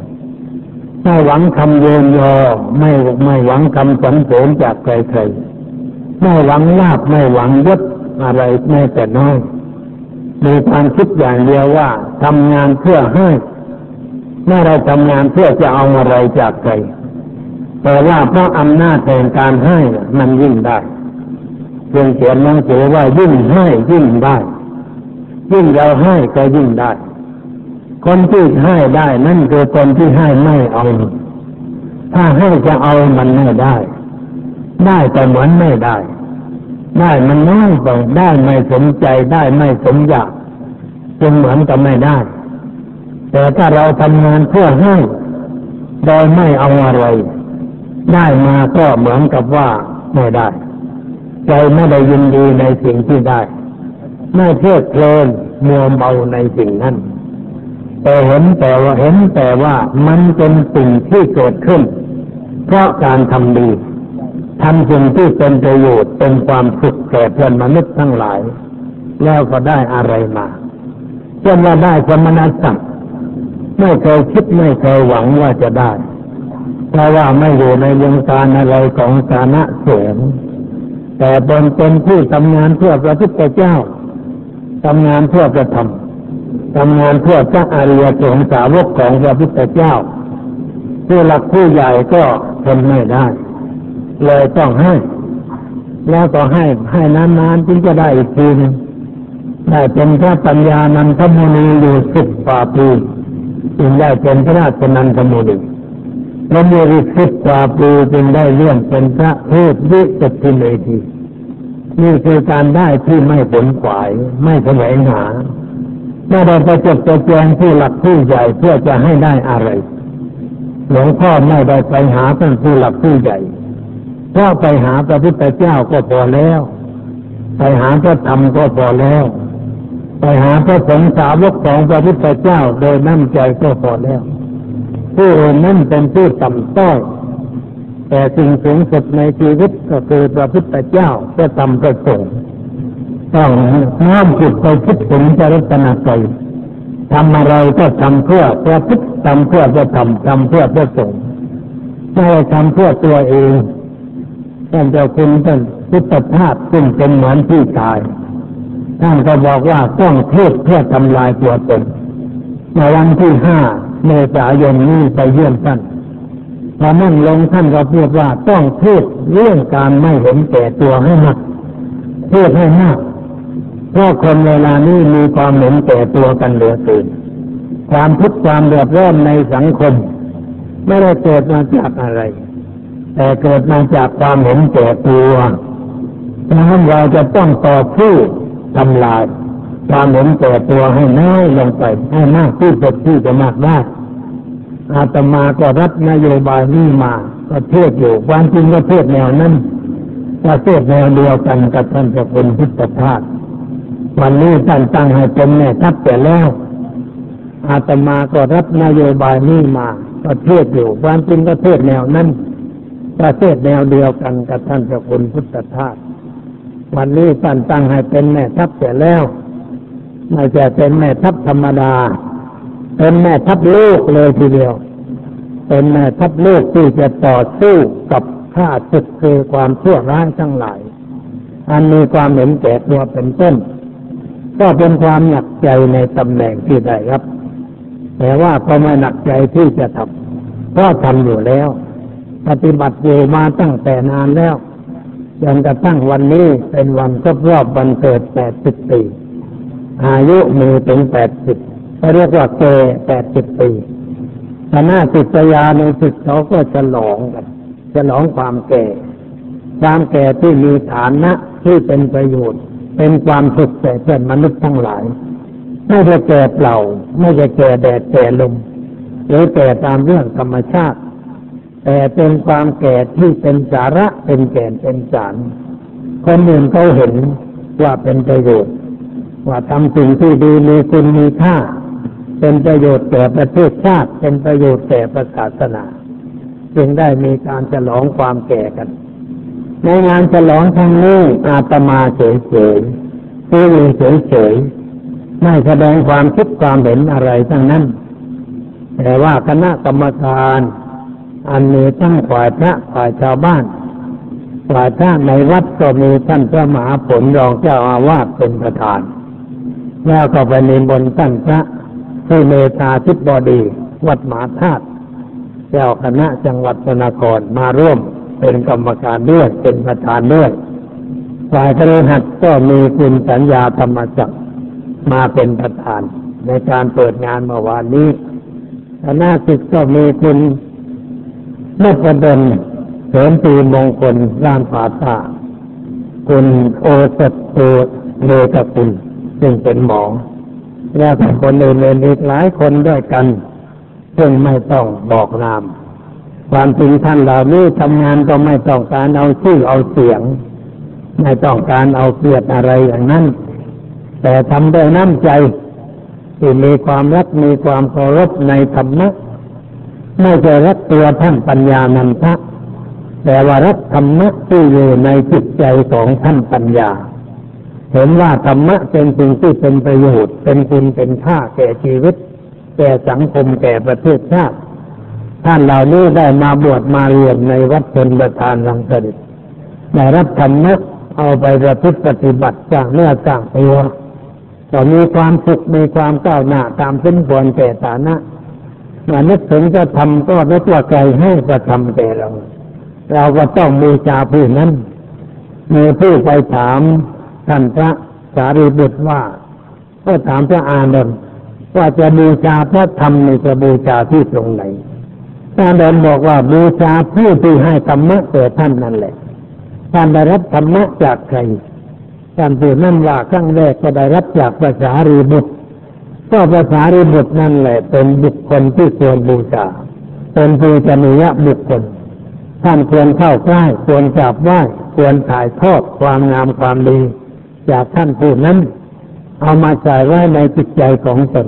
ไม่หวังคำเยินยอไม่ไม่หวังคำสรรเสริญจากใครๆไม่หวังลาบไม่หวังยศ อะไรแม้แต่น้อยมีความคิดอย่างเดียวว่าทำงานเพื่อให้ไม่ได้ทำงานเพื่อจะเอาอะไรจากใครแต่ว่าเพราะอำนาจแห่งการให้มันยิ่งได้เพียงเขียนหนังสือว่ายิ่งให้ยิ่งได้ ยิ่งเราให้ก็ยิ่งได้ คนที่ให้ได้นั่นคือคนที่ให้ไม่เอา ถ้าให้จะเอามันไม่ได้ ได้แต่เหมือนไม่ได้ ได้มันน้อยไปได้ไม่สมใจได้ไม่สมอยากจึงเหมือนกับไม่ได้ แต่ถ้าเราทำงานเพื่อให้โดยไม่เอาอะไร ได้มาก็เหมือนกับว่าไม่ได้ ใจไม่ได้ยินดีในสิ่งที่ได้ ไม่เพลิดเพลินมัวเมาในสิ่งนั้นแต่เห็นแต่ว่าเห็นแต่ว่ามันเป็นสิ่งที่เกิดขึ้น เพราะการทำดี ทำสิ่งที่เป็นประโยชน์เป็นความสุขแก่เพื่อนมนุษย์ทั้งหลาย แล้วก็ได้อะไรมาเช่นว่าได้สมณศักดิ์ไม่เคยคิดไม่เคยหวังว่าจะได้เพราะว่าไม่อยู่ในวงการอะไรของฐานะสูงแต่ตนเป็นผู้ทำงานเพื่อพระพุทธเจ้าทำงานเพื่อพระธรรมทำงานเพื่อพระอริยสงฆ์สาวกของพระพุทธเจ้าผู้หลักผู้ใหญ่ก็ทนไม่ได้ เลยต้องให้ แล้วก็ให้ให้นานๆจึงจะได้อีกทีนึงได้เป็นพระปัญญานันทมุนีอยู่สิบกว่าปีจึงได้เป็นพระราชนันทมุนีแล้วมีฤทธิ์กว่าปีจึงได้เลื่อนเป็นพระเทพวิสุทธิเมธีนี่คือการได้ที่ไม่ผลขวาย ไม่แสวงหาไม่ได้ประจบประแจงผู้หลักผู้ใหญ่เพื่อจะให้ได้อะไร หลวงพ่อไม่ได้ไปหาท่านผู้หลักผู้ใหญ่ เพราะไปหาพระพุทธเจ้าก็พอแล้ว ไปหาพระธรรมก็พอแล้ว ไปหาพระสงฆ์สาวกของพระพุทธเจ้าโดยน้ำใจก็พอแล้ว ผู้อื่นนั้นเป็นผู้ต่ำต้อยแต่สิ่งสูงสุดในชีวิตก็คือพระพุทธเจ้าก็ทำปรมพระสงค์ต้องน้อมจิตไปคิดถึงจริตนาใจทำอะไรก็ทำเพื่อพระพุทธทำเพื่อพระธรรมทำเพื่อพระสงฆ์ไม่ทำเพื่อตัวเอง ท่านเจ้าคุณท่านพุทธทาสซึ่งเป็นเหมือนที่ตาย ท่านก็บอกว่าต้องเทศเพื่อทำลายตัวตนในวันที่ห้าเมษายนนี้ไปเยี่ยมท่านพอนั่งลงท่านก็พูดว่าต้องพูดเรื่องการไม่เห็นแก่ตัวให้มากพูดให้มากเพราะคนเวลานี้มีความเห็นแก่ตัวกันเหลือเกินความทุกข์ความเดือดร้อนในสังคม ไม่ได้เกิดมาจากอะไร แต่เกิดมาจากความเห็นแก่ตัวดังนั้นเราจะต้องต่อสู้ทำลายความเห็นแก่ตัวให้น้อยลงไปให้มากที่สุดที่จะมากได้อาตมาก็รับนโยบายนี้มาก็เทศอยู่ความจริงก็เทศแนวนั้นก็เทศแนวเดียวกันกับท่านเจ้าคุณพุทธทาสวันนี้ท่านตั้งให้เป็นแม่ทัพแต่แล้วอาตมาก็รับนโยบายนี้มา ก็เทศอยู่ความจริงก็เทศแนวนั้น ก็เทศแนวเดียวกันกับท่านเจ้าคุณพุทธทาสวันนี้ท่านตั้งให้เป็นแม่ทัพแต่แล้วไม่ใช่เป็นแม่ทัพธรรมดา เป็นแม่ทัพโลกเลยทีเดียว เป็นแม่ทัพโลกที่จะต่อสู้กับข้าศึกคือความชั่วร้ายทั้งหลาย อันมีความเห็นแก่ตัวเป็นต้น ก็เป็นความหนักใจในตำแหน่งที่ได้รับ แต่ว่าก็ไม่หนักใจที่จะทำเพราะทำอยู่แล้ว ปฏิบัติอยู่มาตั้งแต่นานแล้วจนกระทั่งวันนี้เป็นวันครบรอบวันเกิดแปดสิบปี อายุมีถึงแปดสิบเรียกว่าเกแปดสิบปีคณะศิษยาในศิษย์เขาก็ฉลองกันฉลองความแก่ ความแก่ที่มีฐานะที่เป็นประโยชน์ เป็นความสุขแก่เพื่อนมนุษย์ทั้งหลาย ไม่จะแก่เปล่า ไม่จะแก่แดดแก่ลมหรือแก่ตามเรื่องธรรมชาติ แต่เป็นความแก่ที่เป็นสาระเป็นแก่นเป็นสาร คนอื่นเขาเห็นว่าเป็นประโยชน์ ว่าทำสิ่งที่ดีมีคุณมีค่า เป็นประโยชน์แก่ประเทศชาติ เป็นประโยชน์แก่ประศาสนา จึงได้มีการฉลองความแก่กัน ในงานฉลองครั้งนี้อาตมาเฉยๆผู้มีเฉยๆไม่แสดงความคิดความเห็นอะไรทั้งนั้น แต่ว่าคณะกรรมการ อันมีทั้งฝ่ายพระฝ่ายชาวบ้านฝ่ายพระในวัดก็มีท่านพระมหาผลรองเจ้าอาวาสเป็นประธาน แล้วก็ไปนิมนต์ท่านพระผู้เมตตาธิบดี วัดหมหาธาตุเจ้าคณะจังหวัดสนครมาร่วมเป็นกรรมการด้วยเป็นประธานด้วยฝ่ายคฤหัสก็มีคุณสัญญาธรรมจักรมาเป็นประธาน ในการเปิดงานเมื่อวานนี้คณะศิษย์ก็มีคุณ นพดลเสริมปีมงคลร่างผาตาคุณโอสถโตเลกคุณซึ่งเป็นหมอแล้วก็คนอื่นๆอีกหลายคนด้วยกัน ซึ่งไม่ต้องบอกนาม ความจริงท่านเหล่านี้ทำงานก็ไม่ต้องการเอาชื่อเอาเสียง ไม่ต้องการเอาเกียรติอะไรอย่างนั้น แต่ทำด้วยน้ำใจที่มีความรักมีความเคารพในธรรมะ ไม่ใช่รักตัวท่านปัญญานันทะแต่ว่ารักธรรมะที่อยู่ในจิตใจของท่านปัญญา เห็นว่าธรรมะเป็นสิ่งที่เป็นประโยชน์ เป็นคุณเป็นค่าแก่ชีวิต แก่สังคมแก่ประเทศชาติ ท่านเหล่านี้ได้มาบวชมาเรียนในวัดชนประทานรังสฤษได้รับธรรมะเอาไปประพฤติปฏิบัติสร้างเนื้อสร้างตัวก็มีความสุขมีความก้าวหน้าตามสมควรแก่ฐานะ มื่อนึกถึงจะทำก็นึกว่าไกลให้จะทำแก่เรา เราก็ต้องบูชาผู้นั้น มีผู้ไปถามท่านพระสารีบุตรว่า ก็ถามพระอานนท์ว่าจะบูชาพระธรรมในจะบูชาที่ตรงไหนท่านเดินบอกว่าบูชาผู้ที่ให้ธรรมะแก่ท่านนั่นแหละ ท่านได้รับธรรมะจากใครท่านผู้นั่นว่าครั้งแรกก็ได้รับจากภาษารีบุตร ก็ภาษารีบุตรนั่นแหละ เป็นบุคคลที่ควรบูชา เป็นภูชนียบุคคล ท่านควรเข้าใกล้ควรจับไหว้ควรถ่ายทอดความงามความดี จากท่านผู้นั้น เอามาใส่ไว้ในจิตใจของตน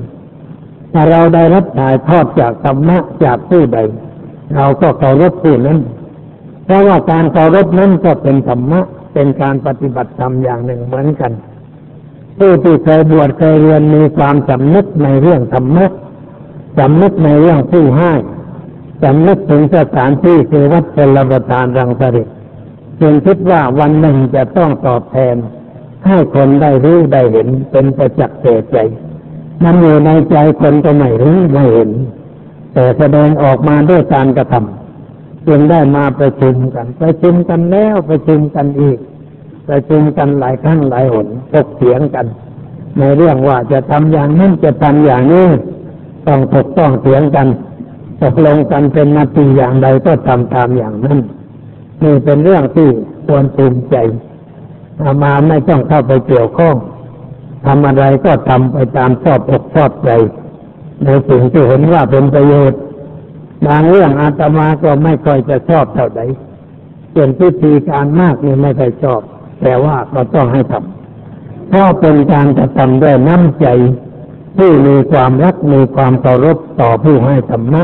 ถ้าเราได้รับถ่ายทอดจากธรรมะจากผู้ใด เราก็เคารพผู้นั้น เพราะว่าการเคารพนั้นก็เป็นธรรมะเป็นการปฏิบัติธรรมอย่างหนึ่งเหมือนกัน ผู้ที่เคยบวชเคยเรียนมีความสำนึกในเรื่องธรรมะสำนึกในเรื่องผู้ให้สำนึกถึงสถานที่คือวัดเป็นรประทานรังสฤษจึงคิดว่าวันหนึ่งจะต้องตอบแทน ให้คนได้รู้ได้เห็นเป็นประจักษ์แก่ใจ มันอยู่ในใจคนก็ไม่รู้ไม่เห็น แต่แสดงออกมาด้วยการกระทำจึงได้มาประชุมกัน ประชุมกันแล้วประชุมกันอีก ประชุมกันหลายครั้งหลายหนตกเถียงกัน ในเรื่องว่าจะทำอย่างนั้นจะทำอย่างนี้ต้องตกต้องเถียงกันตกลงกันเป็นนาทีอย่างใดก็ทำตามอย่างนั้นนี่เป็นเรื่องที่ควรภูมิใจอามาไม่ต้องเข้าไปเกี่ยวข้องทำอะไรก็ทำไปตามชอบอกชอบใจในสิ่งที่เห็นว่าเป็นประโยชน์บางเรื่องอาตมาก็ไม่ค่อยจะชอบเท่าใดเช่นพิธีการมากนี่ไม่ค่อยชอบ แต่ว่าก็ต้องให้ทำเพราะเป็นการกระทำด้วยน้ำใจที่มีความรักมีความเคารพต่อผู้ให้ธรรมะ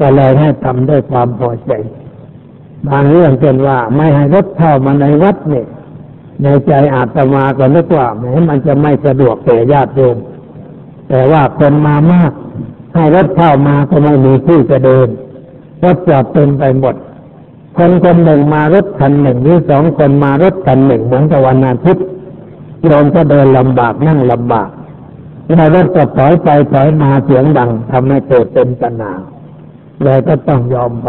ก็เลยให้ทำด้วยความพอใจ บางเรื่องเช่นว่าไม่ให้รถเข้ามาในวัดเนี่ยในใจอาตมาก็นึกว่าแม้มันจะไม่สะดวกแก่ญาติโยมแต่ว่าคนมามาก ให้รถเข้ามาก็ไม่มีที่จะเดินรถจอดเต็มไปหมด คนคนหนึ่งมารถคันหนึ่งหรือสองคนมารถคันหนึ่งเหมือนกับวันอาทิตย์โยมก็เดินลำบากนั่งลำบากแล้วรถก็ถอยไปถอยมาเสียงดังทำให้เกิดเป็นปัญหาเลยก็ต้องยอมไป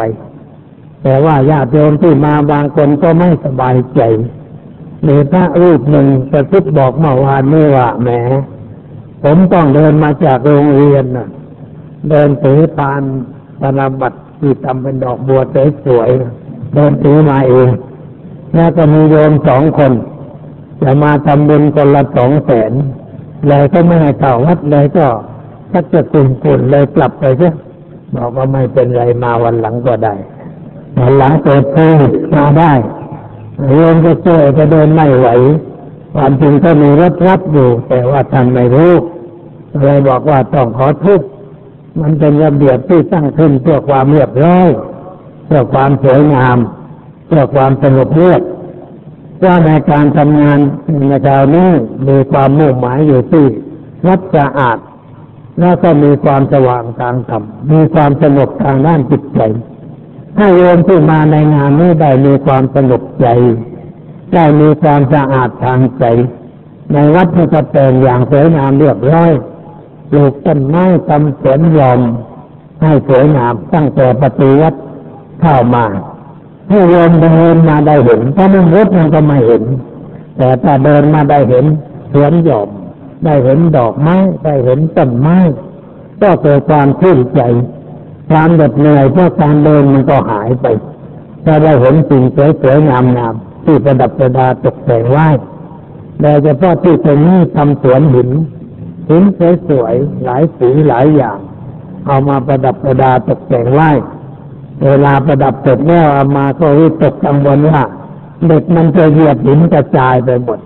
แต่ว่าญาติโยมที่มาบางคนก็ไม่สบายใจมีพระรูปหนึ่งกระซิบบอกเมื่อวานนี้ว่าแหมผมต้องเดินมาจากโรงเรียนน่ะเดินถือพานธนบัตรที่ทำเป็นดอกบัวสวยๆ เดินถือมาเอง แล้วก็มีโยมสองคน จะมาทำบุญคนละสองแสนเลยก็ไม่ให้เข้าวัดเลยก็ทักจะกุ่นกุ่นเลยกลับไปเสียบอกว่าไม่เป็นไรมาวันหลังก็ได้วันหลังเปิดโควิดมาได้โยมก็ช่วยจะเดินไม่ไหวความจริงก็มีรถรับอยู่ แต่ว่าท่านไม่รู้เลยบอกว่าต้องขอทุกมันเป็นระเบียบที่ตั้งขึ้นเพื่อความเรียบร้อย เพื่อความสวยงาม เพื่อความสงบเรียบว่าในการทำงานในคราวนี้มีความมุ่งหมายอยู่ที่วัดสะอาด แล้วก็มีความสว่างทางธรรมมีความสงบทางด้านจิตใจถ้โยมที่มาในงานนี้ได้มีความสงบใจได้มีความสะอาดทางใจ ในวัดก็แต่งอย่างสวยงามเรียบร้อยปลูกต้นไม้ทำสวนยอมให้สวยงามตั้งแต่ปฏิวัติ เข้ามาให้โยมเดินมาได้เห็นถ้ามันรถมันก็ไม่เห็น แต่ถ้าเดินมาได้เห็นสวนยอม ได้เห็นดอกไม้ได้เห็นต้นไม้ก็เกิดความชื่นใจ ความเหน็ดเหนื่อยเพราะการเดินมันก็หายไปถ้าได้เห็นสิ่งสวยๆงามๆที่ประดับประดาตกแต่งไว้โดยเฉพาะที่ตรงนี้ทำสวนหินหินสวยๆหลายสีหลายอย่าง เอามาประดับประดาตกแต่งไว้ เวลาประดับเสร็จแล้วอามาก็วิตกกังวลว่าเด็กมันจะเหยียบหินกระจายไปหมด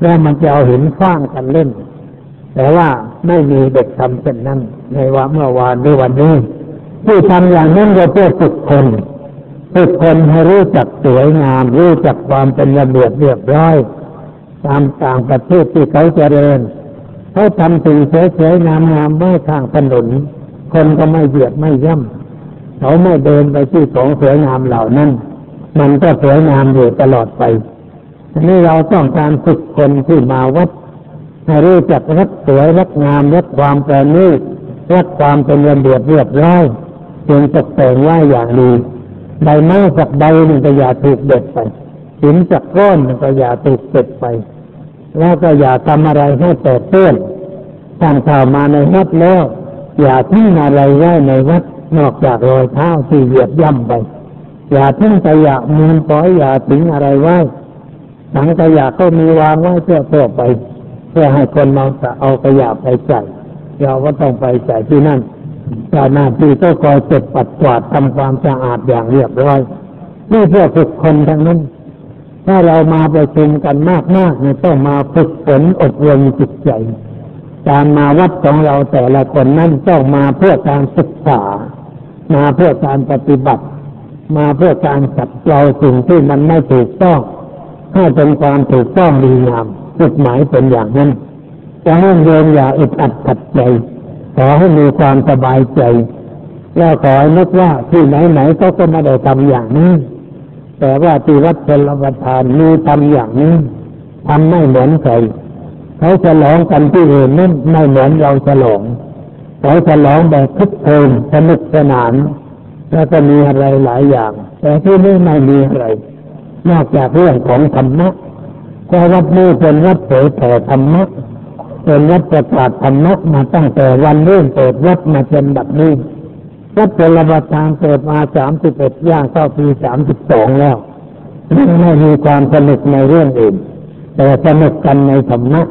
แล้วมันจะเอาหินคว้างกันเล่น แต่ว่าไม่มีเด็กทำเช่นนั้น ในว่าเมื่อวานหรือวันนี้ที่ทำอย่างนั้นก็เพื่อฝึกคนฝึกคนให้รู้จักสวยงาม รู้จักความเป็นระเบียบเรียบร้อยตามต่างประเทศที่เขาเจริญเขาทำสิ่งสวยๆงามๆไว้ข้างถนน คนก็ไม่เหยียดไม่ย่ำ เขาไม่เดินไปที่ของสวยงามเหล่านั้น มันก็สวยงามอยู่ตลอดไปทีนี้เราต้องการฝึกคนที่มาวัดให้รู้จักรักสวยรักงามรักความแปรนีรักความเป็นระเบียบเรียบร้อยจึงตกแต่งไว้อย่างดีใบไม้สักใบหนึ่งก็อย่าถูกเด็ดไปหินสักก้อนนึงก็อย่าถูกเด็ดไป แล้วก็อย่าทำอะไรให้แตกเปื้อนท่านข้ามาในวัดแล้ว อย่าทิ้งอะไรไว้ในวัด นอกจากรอยเท้าที่เหยียบย่ำไป อย่าทิ้งขยะมูลปล่อยอย่าทิ้งอะไรไว้ถังขยะก็มีวางไว้เพื่อเพื่อไป เพื่อให้คนเราจะเอาขยะไปใส่เราก็ต้องไปใส่ที่นั่นเจ้าหน้าที่ก็คอยเก็บปัดกวาดทำความสะอาดอย่างเรียบร้อยนี่เพื่อฝึกคนทั้งนั้น ถ้าเรามาประชุมกันมากๆเนี่ยต้องมาฝึกฝนอบรมจิตใจ การมาวัดของเราแต่ละคนนั้นต้องมาเพื่อการศึกษา มาเพื่อการปฏิบัติ มาเพื่อการขัดเกลาสิ่งที่มันไม่ถูกต้องให้เป็นความถูกต้องดีงามจุดหมายเป็นอย่างนั้นจะให้โยมอย่าอึดอัดขัดใจขอให้มีความสบายใจ แล้วขอให้นึกว่าที่ไหนๆก็ก็ไม่ได้ทำอย่างนี้แต่ว่าที่วัดชลประทานมีทำอย่างนี้ทำไม่เหมือนใครเขาฉลองกันที่อื่นนั่นไม่เหมือนเราฉลอง ขาฉลองแบบคึกโครมสนุกสนาน แล้วก็มีอะไรหลายอย่าง แต่ที่นี่ไม่มีอะไร นอกจากเรื่องของธรรมะเพราะวัดนี้เป็นวัดเผยแผ่ธรรมะเป็นวัดประกาศธรรมะมาตั้งแต่วันเริ่มเปิดวัดมาจนบัดนี้วัดเป็นระบาดทางเปิดมาสามสิบเอ็ดย่างเข้าปีสามสิบสองแล้วไม่มีความสนุกในเรื่องอื่น แต่สนุกกันในธรรมะ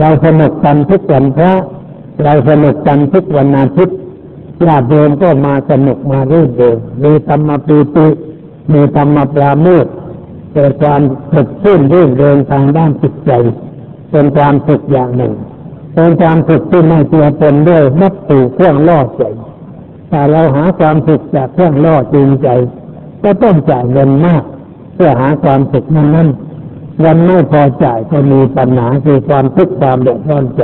เราสนุกกันทุกวันพระ เราสนุกกันทุกวันอาทิตย์ญาติโยมก็มาสนุกมาเรื่อยเดิมมีธรรมปีติมีธรรมปราโมทเกิดความสดชื่นรื่นเริงทางด้านจิตใจ เป็นความสุขอย่างหนึ่งเป็นความสุขที่ไม่เจือปนด้วยนับตู่เครื่องล่อใจแต่เราหาความสุขจากเครื่องล่อจูงใจ ก็ต้องจ่ายเงินมาก เพื่อหาความสุขนั้นนั้นวันไม่พอจ่ายก็มีปัญหาคือความทุกข์ความเดือดร้อนใจ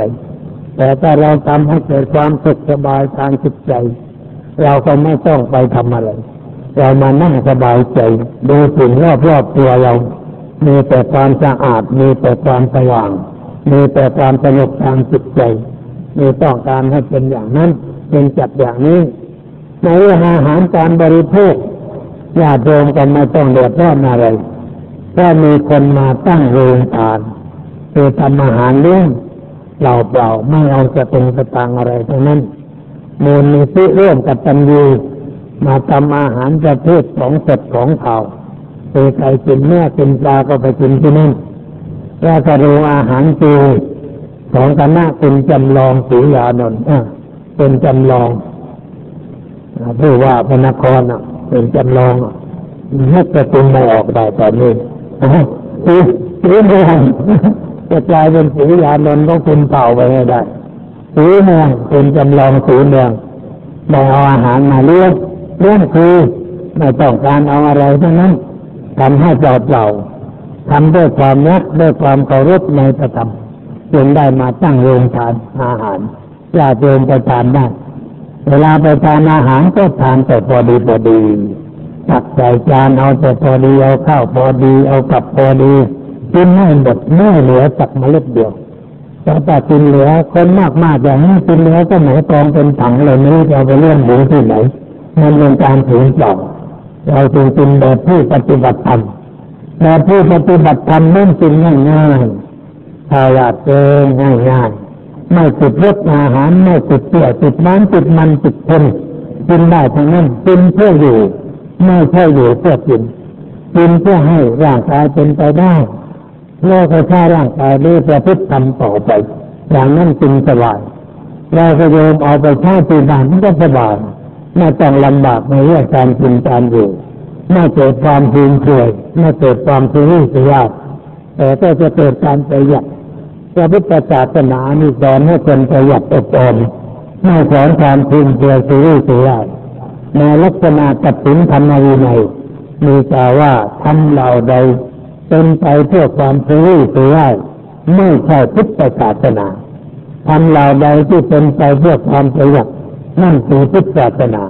แต่ถ้าเราทำให้เกิดความสุขสบายทางจิตใจ เราก็ไม่ต้องไปทำอะไร เรามานั่งสบายใจ ดูสิ่งรอบๆตัวเรา มีแต่ความสะอาด มีแต่ความสว่าง มีแต่ความสงบทางจิตใจ มีต้องการให้เป็นอย่างนั้น เป็นจัดอย่างนี้ ในเรื่องอาหารการบริโภคญาติโยมกันไม่ต้องเดือดร้อนอะไรถ้ามีคนมาตั้งโรงทานคือทำอาหารเลี้ยง เปล่าเปล่าไม่เอาสตงสตางอะไรทั้งนั้นมูลนิธิร่วมกับตันยูมาทำอาหารประเภทของสดของเผาคือใครกินเนื้อกินปลาก็ไปกินที่นั่นแล้วก็โรงอาหารจูของคณะเป็นจำลองศรียานนท์เป็นจำลองผู้ว่าพระนครเป็นจำลองนึกจะเป็นไม่ออกได้ตอนนี้สีสีเมือง จะกลายเป็นสียานนท์ต้องคุณเป่าไปให้ได้สีเมืองเป็นจำลองสีเมืองได้เอาอาหารมาเลี้ยงเลี้ยงคือไม่ต้องการเอาอะไรทั้งนั้นทำให้เปล่าเปล่าทำด้วยความรักด้วยความเคารพในพระธรรมจึงได้มาตั้งโรงทานอาหารญาติโยมไปทานได้เวลาไปทานอาหารก็ทานแต่พอดีพอดีตักใส่จานเอาแต่พอดีเอาข้าวพอดีเอากับพอดี กินไม่หมดไม่เหลือสักเมล็ดเดียวแต่ถ้ากินเหลือคนมากมากอย่างนี้กินเหลือก็หมายกองเป็นถังเลยไม่รู้จะไปเลี้ยงหมูที่ไหนมันเป็นการถือเปล่าเราจึงกินแบบผู้ปฏิบัติธรรมแต่ผู้ปฏิบัติธรรมนั่นกินง่ายๆถ้าอยากเจอง่ายๆไม่ติดรสอาหารไม่ติดเปรี้ยวติดน้ำติดมันติดเค็มกินได้ทั้งนั้นกินเพื่ออยู่ ไม่ใช่อยู่เพื่อกินกินเพื่อให้ร่างกายเป็นไปได้ โลกใช้ร่างกายนี้ประพฤติทำต่อไป อย่างนั้นจึงสบายเราก็โยมเอาไปใช้ปีบ้านมันก็สบายไม่ต้องลำบากในเรื่องการกินการอยู่ไม่เกิดความพึงเพยไม่เกิดความทุรุ่ยากแต่ก็จะเกิดการประหยัดพระพุทธศาสนานี่สอนให้คนประหยัดอดออมไม่สอนความพึงเพยทุรุ่ยากในลักษณะตัดสินธรรมวินัยมีกล่าวว่าทำเหล่าใด เป็นไปเพื่อความรู้สืได้ไม่ใช่พุทธศาสนาทำเหล่าใดที่เป็นไปเพื่อความประหยัดนั่นคือพุทธศาสนา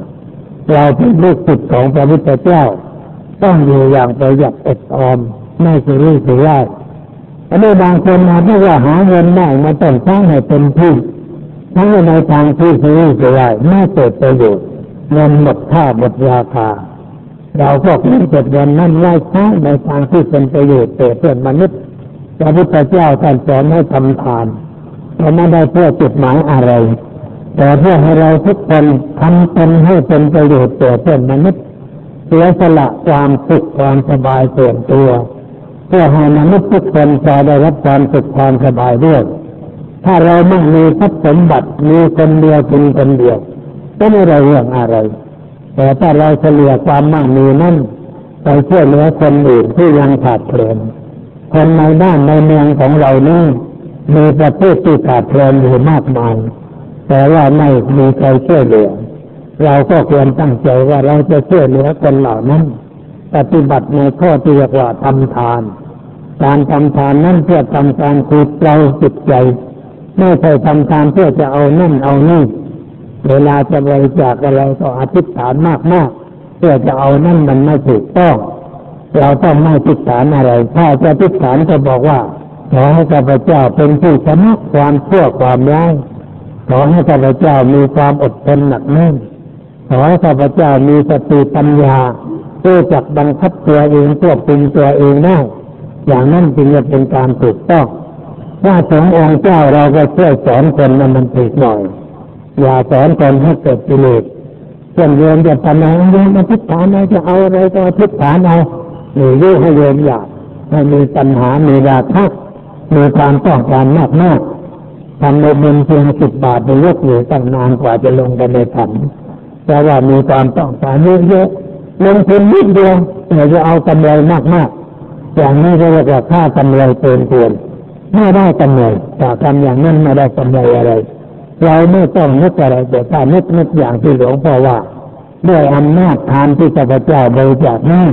เราเป็นลูกศิษย์ของพระพุทธเจ้า ต้องอยู่อย่างประหยัดอดออมไม่สืรู้สืได้อันนี้บางคนมาเพราะว่าหาเงินได้มาต้องสร้างให้เป็นที่ทั้งในทางที่สืรู้สืได้ไม่เกิดประโยชน์เงินหมดค่าหมดราคา เราก็ควรเก็บเงินนั้นไว้ใช้ในทางที่เป็นประโยชน์แก่เพื่อนมนุษย์พระพุทธเจ้าท่านสอนให้ทำทานเราไม่ได้เพื่อจุดหมายอะไร แต่เพื่อให้เราทุกคนทำตนให้เป็นประโยชน์แก่เพื่อนมนุษย์เสียสละความสุขความสบายส่วนตัว เพื่อให้มนุษย์ทุกคนจะได้รับความสุขความสบายด้วยถ้าเราไม่มีทรัพย์สมบัติมีคนเดียวกินคนเดียวก็ไม่ได้เรื่องอะไร แต่ถ้าเราเฉลี่ยความมั่งมีนั่นไปช่วยเหลือคนอื่นที่ยังขาดแคลนคนในบ้านในเมืองของเรานี่มีประเภทที่ขาดแคลนอยู่มากมาย แต่ว่าไม่มีใครช่วยเหลือ เราก็ควรตั้งใจว่าเราจะช่วยเหลือคนเหล่านั้น ปฏิบัติในข้อที่เรียกว่าทำทาน การทำทานนั่นเพื่อทำการคูดเราจิตใจ ไม่ใช่ทำทานเพื่อจะเอานั่นเอานี่ เวลาจะบริจาคอะไรก็อธิษฐานมากมากเพื่อจะเอานั่นมันไม่ถูกต้อง เราต้องไม่อธิษฐานอะไร ถ้าจะอธิษฐานก็บอกว่าขอให้ข้าพเจ้าเป็นผู้ชนะความชั่วความร้ายขอให้ข้าพเจ้ามีความอดทนหนักแน่นขอให้ข้าพเจ้ามีสติปัญญารู้จักบังคับตัวเองควบคุมตัวเองได้อย่างนั้นจึงจะเป็นการถูกต้องว่าสององค์เจ้าเราก็ช่วยสอนคนนั้นมันถูกหน่อย อย่าสอนคนให้เกิดกิเลสเช่นโยมจะทำอะไรโยมอธิษฐานอะไรจะเอาอะไรก็อธิษฐานเอาหรือยุ่ให้โยมอยากให้มีปัญหา มีราคะมีความต้องการมากมากทำในเงินเพียงสิบบาทในยกอยู่ตั้งนานกว่าจะลงกันในขันแต่ว่ามีความต้องการเยอะๆลงทุนนิดเดียวแต่จะเอากำไรมากๆ อย่างนี้เรียกว่าค่ากำไรเกินควรไม่ได้กำไรแต่ทำอย่างนั้นไม่ได้กำไรอะไร เราไม่ต้องนึกอะไรแต่ถ้านึกนึกอย่างที่หลวงพ่อว่าด้วยอำนาจทานที่ข้าพเจ้าบริจาคนี้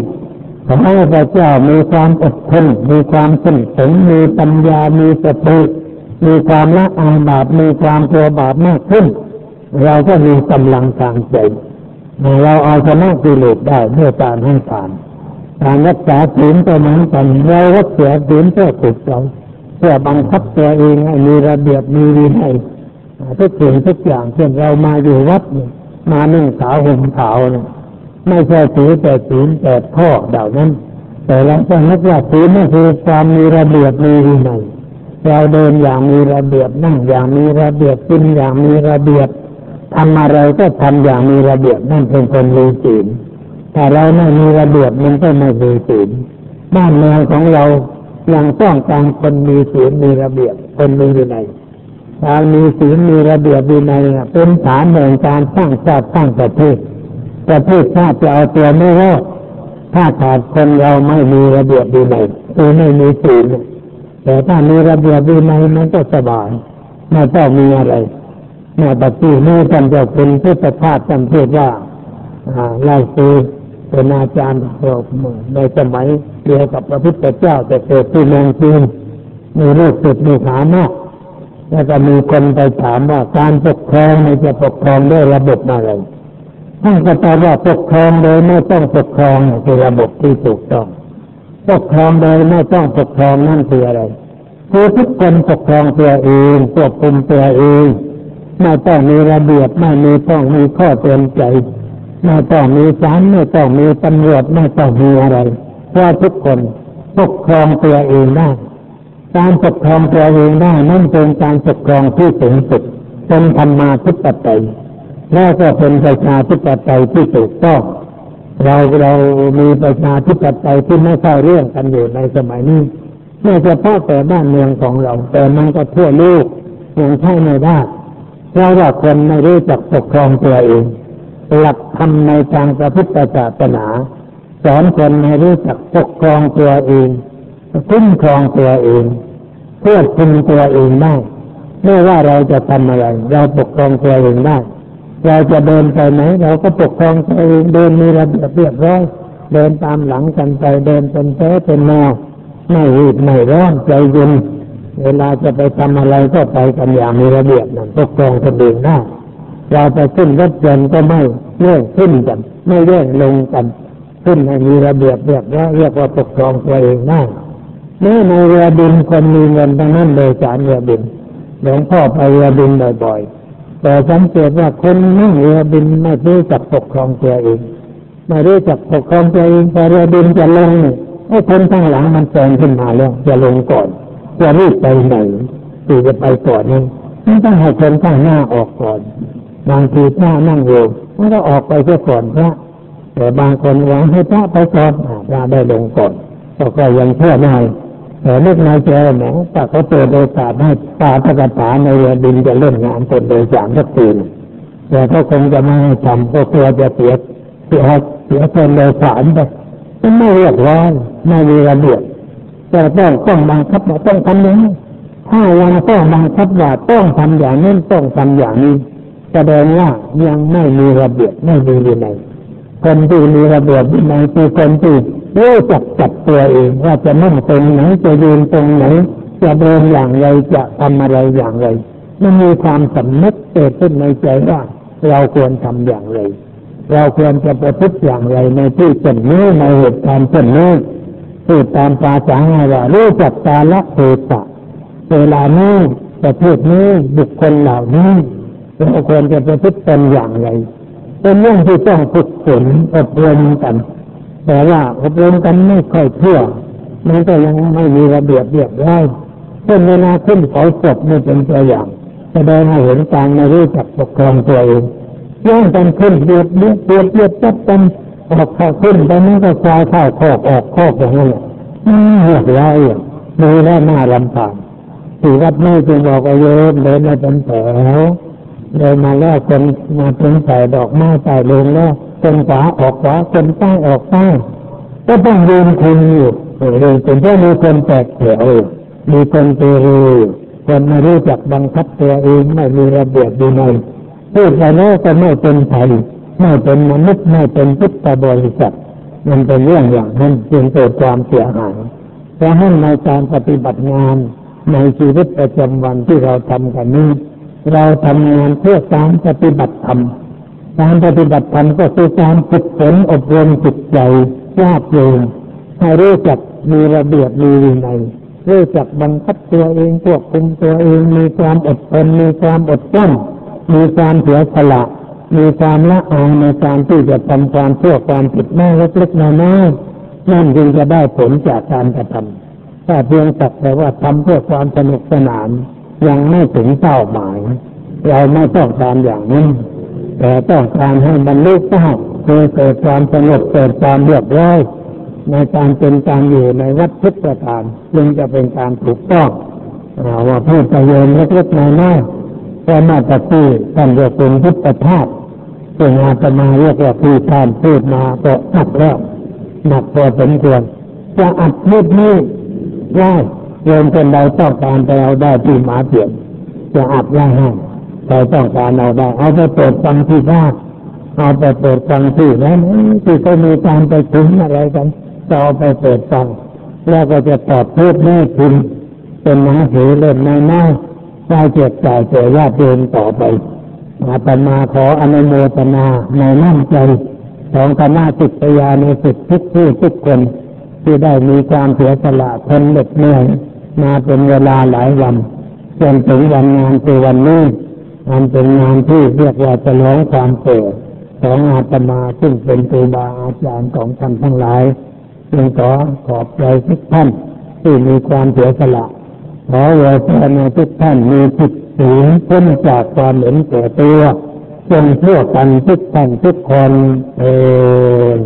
ขอให้พระเจ้ามีความอดทนมีความสนสงมีปัญญา มีสติมีความละอายบาปมีความตัวบาปมากขึ้น เราก็มีกำลังทางใจเราเอาชนะกิเลสได้เมื่อการให้ทานการรักษาศีลก็เหมือนกันเรารักษาศีลเพื่อฝึกเราเพื่อบังคับตัวเองให้มีระเบียบมีวินัย ทุกสิ่งทุกอย่างเช่นเรามาอยู่วัดมานึ่งขาวห่มขาวเนี่ยไม่ใช่ถือแต่ศีลแต่ข้อเด่านั้น แต่เราต้องนึกว่าศีลนั่นคือความมีระเบียบมีวินัยเราเดินอย่างมีระเบียบนั่งอย่างมีระเบียบกินอย่างมีระเบียบทำอะไรก็ทำอย่างมีระเบียบนั่นเป็นคนมีศีลแต่เราไม่มีระเบียบมันก็ไม่มีศีลบ้านเมืองของเรายังต้องการคนมีศีลมีระเบียบคนมีวินัย การมีศีลมีระเบียบวินัยเป็นฐานแห่งการสร้างชาติสร้างประเทศประเทศชาติจะเอาตัวไม่รอดถ้าขาดคนเราไม่มีระเบียบวินัยคือไม่มีศีลแต่ถ้ามีระเบียบวินัยมันก็สบายไม่ต้องมีอะไรแม่ปัจจุบันท่านจะเป็นพุทธทาสท่านพูดว่าเราคือเป็นอาจารย์ในสมัยเดียวกับพระพุทธเจ้าแต่เกิดที่เมืองจีนมีลูกศิษย์มีฐานาก แล้วก็มีคนไปถามว่าการปกครองในจะปกครองด้วยระบบอะไรท่านก็ตอบว่าปกครองโดยไม่ต้องปกครองคือระบบที่ถูกต้อง ปกครองโดยไม่ต้องปกครองนั่นคืออะไรคือทุกคนปกครองตัวเองควบคุมตัวเองไม่ต้องมีระเบียบไม่มีต้องมีข้อเตือนใจไม่ต้องมีศาลไม่ต้องมีตำรวจไม่ต้องมีอะไรเพราะทุกคนปกครองตัวเองได้ การปกครองตัวเองได้นั่นเป็นการปกครองที่สูงสุดเป็นธรรมาธิปไตยและก็เป็นประชาธิปไตยที่ถูกต้องเราเรามีประชาธิปไตยที่ไม่เข้าเรื่องกันอยู่ในสมัยนี้ไม่เฉพาะแต่บ้านเมืองของเรา แต่มันก็ทั่วโลกยังใช่ไม่ได้เพราะว่าคนไม่รู้จักปกครองตัวเอง หลักธรรมในทางพระพุทธศาสนา สอนคนให้รู้จักปกครองตัวเอง คุ้มครองตัวเองเพื่อคุมตัวเองได้ไม่ว่าเราจะทำอะไร เราปกครองตัวเองได้ เราจะเดินไปไหน เราก็ปกครองตัวเองเดินมีระเบียบเรียบร้อยเดินตามหลังกันไปเดินเป็นแท้เป็นแนวไม่รีบไม่ร้อนใจเย็นเวลาจะไปทำอะไรก็ไปกันอย่างมีระเบียบนั่นปกครองตัวเองได้เราไปขึ้นรถยนต์ก็ไม่เลื่อนขึ้นกัน ไม่เลื่อนลงกัน ขึ้นให้มีระเบียบเรียบร้อยเรียกว่าปกครองตัวเองได้ เมื่อในเรือบินคนมีเงินทั้งนั้นโดยสารเรือบินหลวงพ่อไปเรือบินบ่อยๆ แต่สังเกตว่าคนนั่งเรือบินไม่รู้จักปกครองตัวเองไม่รู้จักปกครองตัวเองพอเรือบินจะลงไอ้คนข้างหลังมันแซงขึ้นมาแล้วจะลงก่อนจะรีบไปไหนที่จะไปก่อนนี่ไม่ต้องให้คนข้างหน้าออกก่อนบางทีพระนั่งอยู่มันก็ออกไปเสียก่อนพระแต่บางคนหวังให้พระไปก่อนพระได้ลงก่อนก็ยังเชื่อได้ ล็กนายเจอหมแต่เขาเปิดโอกาสให้ปาตกถาในเรือบินจะเล่นงานเป็นโดยสารสักทีแต่ก็คงจะไม่ให้ทำก็กลัวจะเสียเสียเสียคนโดยสารไปไม่เรียกร้องไม่มีระเบียบแต่ต้องต้องบังคับว่าต้องทำอย่างนี้ถ้ายังต้องบังคับว่าต้องทำอย่างนี้ต้องทำอย่างนี้แสดงว่ายังไม่มีระเบียบไม่มีวินัยคนที่มีระเบียบวินัยคือคนที่ รู้จักจับตัวเองว่าจะนั่งตรงไหนจะยืนตรงไหนจะเดินอย่างไรจะทำอะไรอย่างไรมันมีความสำนึกเกิดขึ้นในใจว่าเราควรทำอย่างไร เราควรจะประพฤติอย่างไรในที่เช่นนี้ในเหตุการณ์เช่นนี้พูดตามภาษาไงว่ารู้จักกาลเทศะเวลานี้ประเทศนี้บุคคลเหล่านี้เราควรจะประพฤติตนอย่างไร เป็นเรื่องที่ต้องฝึกฝนอบรมกัน แต่ว่าอบรมกันไม่ค่อยเชื่อมันก็ยังไม่มีระเบียบเรียบร้อยเช่นเวลาขึ้นเผาศพนี่เป็นตัวอย่าง แสดงให้เห็นการไม่รู้จักปกครองตัวเองย่างกันขึ้นเบียดเบียดเบียดเบียดจับกันออกข้าขึ้นไปนั่นก็คลายข้าวคอกออกคอกอย่างนั้นเหียบร้อยดูแลหน้าลำพางที่วัดไม่จึงบอกว่าโยมเดินมาเป็นแถวเดินมาแล้วคนมาถึงใส่ดอกไม้ใส่ลงแล้ว คนขวาออกขวาคนใต้ออกใต้ก็ต้องยืนคุมอยู่เออเป็นเพราะมีคนแตกแถวมีคนเตรูคนไม่รู้จักบังคับตัวเองไม่มีระเบียบวินัยพูดไปแล้วก็ไม่เป็นไทยไม่เป็นมนุษย์ไม่เป็นพุทธบริษัทมันเป็นเรื่องอย่างนั้นจึงเกิดความเสียหายเพราะให้ในการปฏิบัติงานในชีวิตประจำวันที่เราทำกันนี้ เราทำงานเพื่อการปฏิบัติธรรม การปฏิบัติธรรมก็คือการฝึกฝนอบรมจิตใจญาติโยมให้รู้จักมีระเบียบมีวินัยรู้จักบังคับตัวเองควบคุมตัวเองมีความอดทนมีความอดกลั้นมีความเสียสละมีความละอายในการที่จะทำความชั่วความผิดแม่เล็กๆน้อยๆนั่นจึงจะได้ผลจากการกระทำถ้าเพียงสักแต่ว่าทำเพื่อความสนุกสนาน ยังไม่ถึงเป้าหมาย เราไม่ต้องการอย่างนี้ แต่ต้องการให้บรรลุเป้าคือเกิดความสงบเกิดความเรียบร้อยในการเป็นการอยู่ในวัดพุทธการจึงจะเป็นการถูกต้องว่าพูดประโยชน์เล็กๆน้อยๆก็มาตรที่ท่านเรียกเป็นพุทธธาตุซึ่งอาตมาเรียกว่าที่ท่านพูดมาก็หนักแล้วหนักพอสมควรจะอัดพูดนี้ได้โยมคนใดต้องการไปเอาได้ที่หมาเปลี่ยนจะอัดได้ให้ ใครต้องการเอาได้ เอาไปเปิดฟังที่บ้านเอาไปเปิดฟังที่นั้นที่เขามีการไปถึงอะไรกันจะเอาไปเปิดฟังแล้วก็จะตอบพูดแม่พิมเป็นหนังสือเล่มน้อยๆได้เจ็บจ่ายเจญาติโยมต่อไปอาตมาขออนุโมทนาในน้ำใจของคณะศิษยาในสิทธิทุกผู้ทุกคน ที่ได้มีความเสียสละทนเหน็ดเหนื่อยมาเป็นเวลาหลายวันจนถึงวันงานคือวันนี้ อันเป็นงานที่เรียกว่าจะร้องความเกิดของอาตมาซึ่งเป็นครูบาอาจารย์ของท่านทั้งหลายจึงขอขอบใจทุกท่านที่มีความเสียสละขออวยพรในทุกท่านมีจิตสูงพ้นจากความเห็นแก่ตัวจงเพื่อกันทุกท่านทุกคนเอง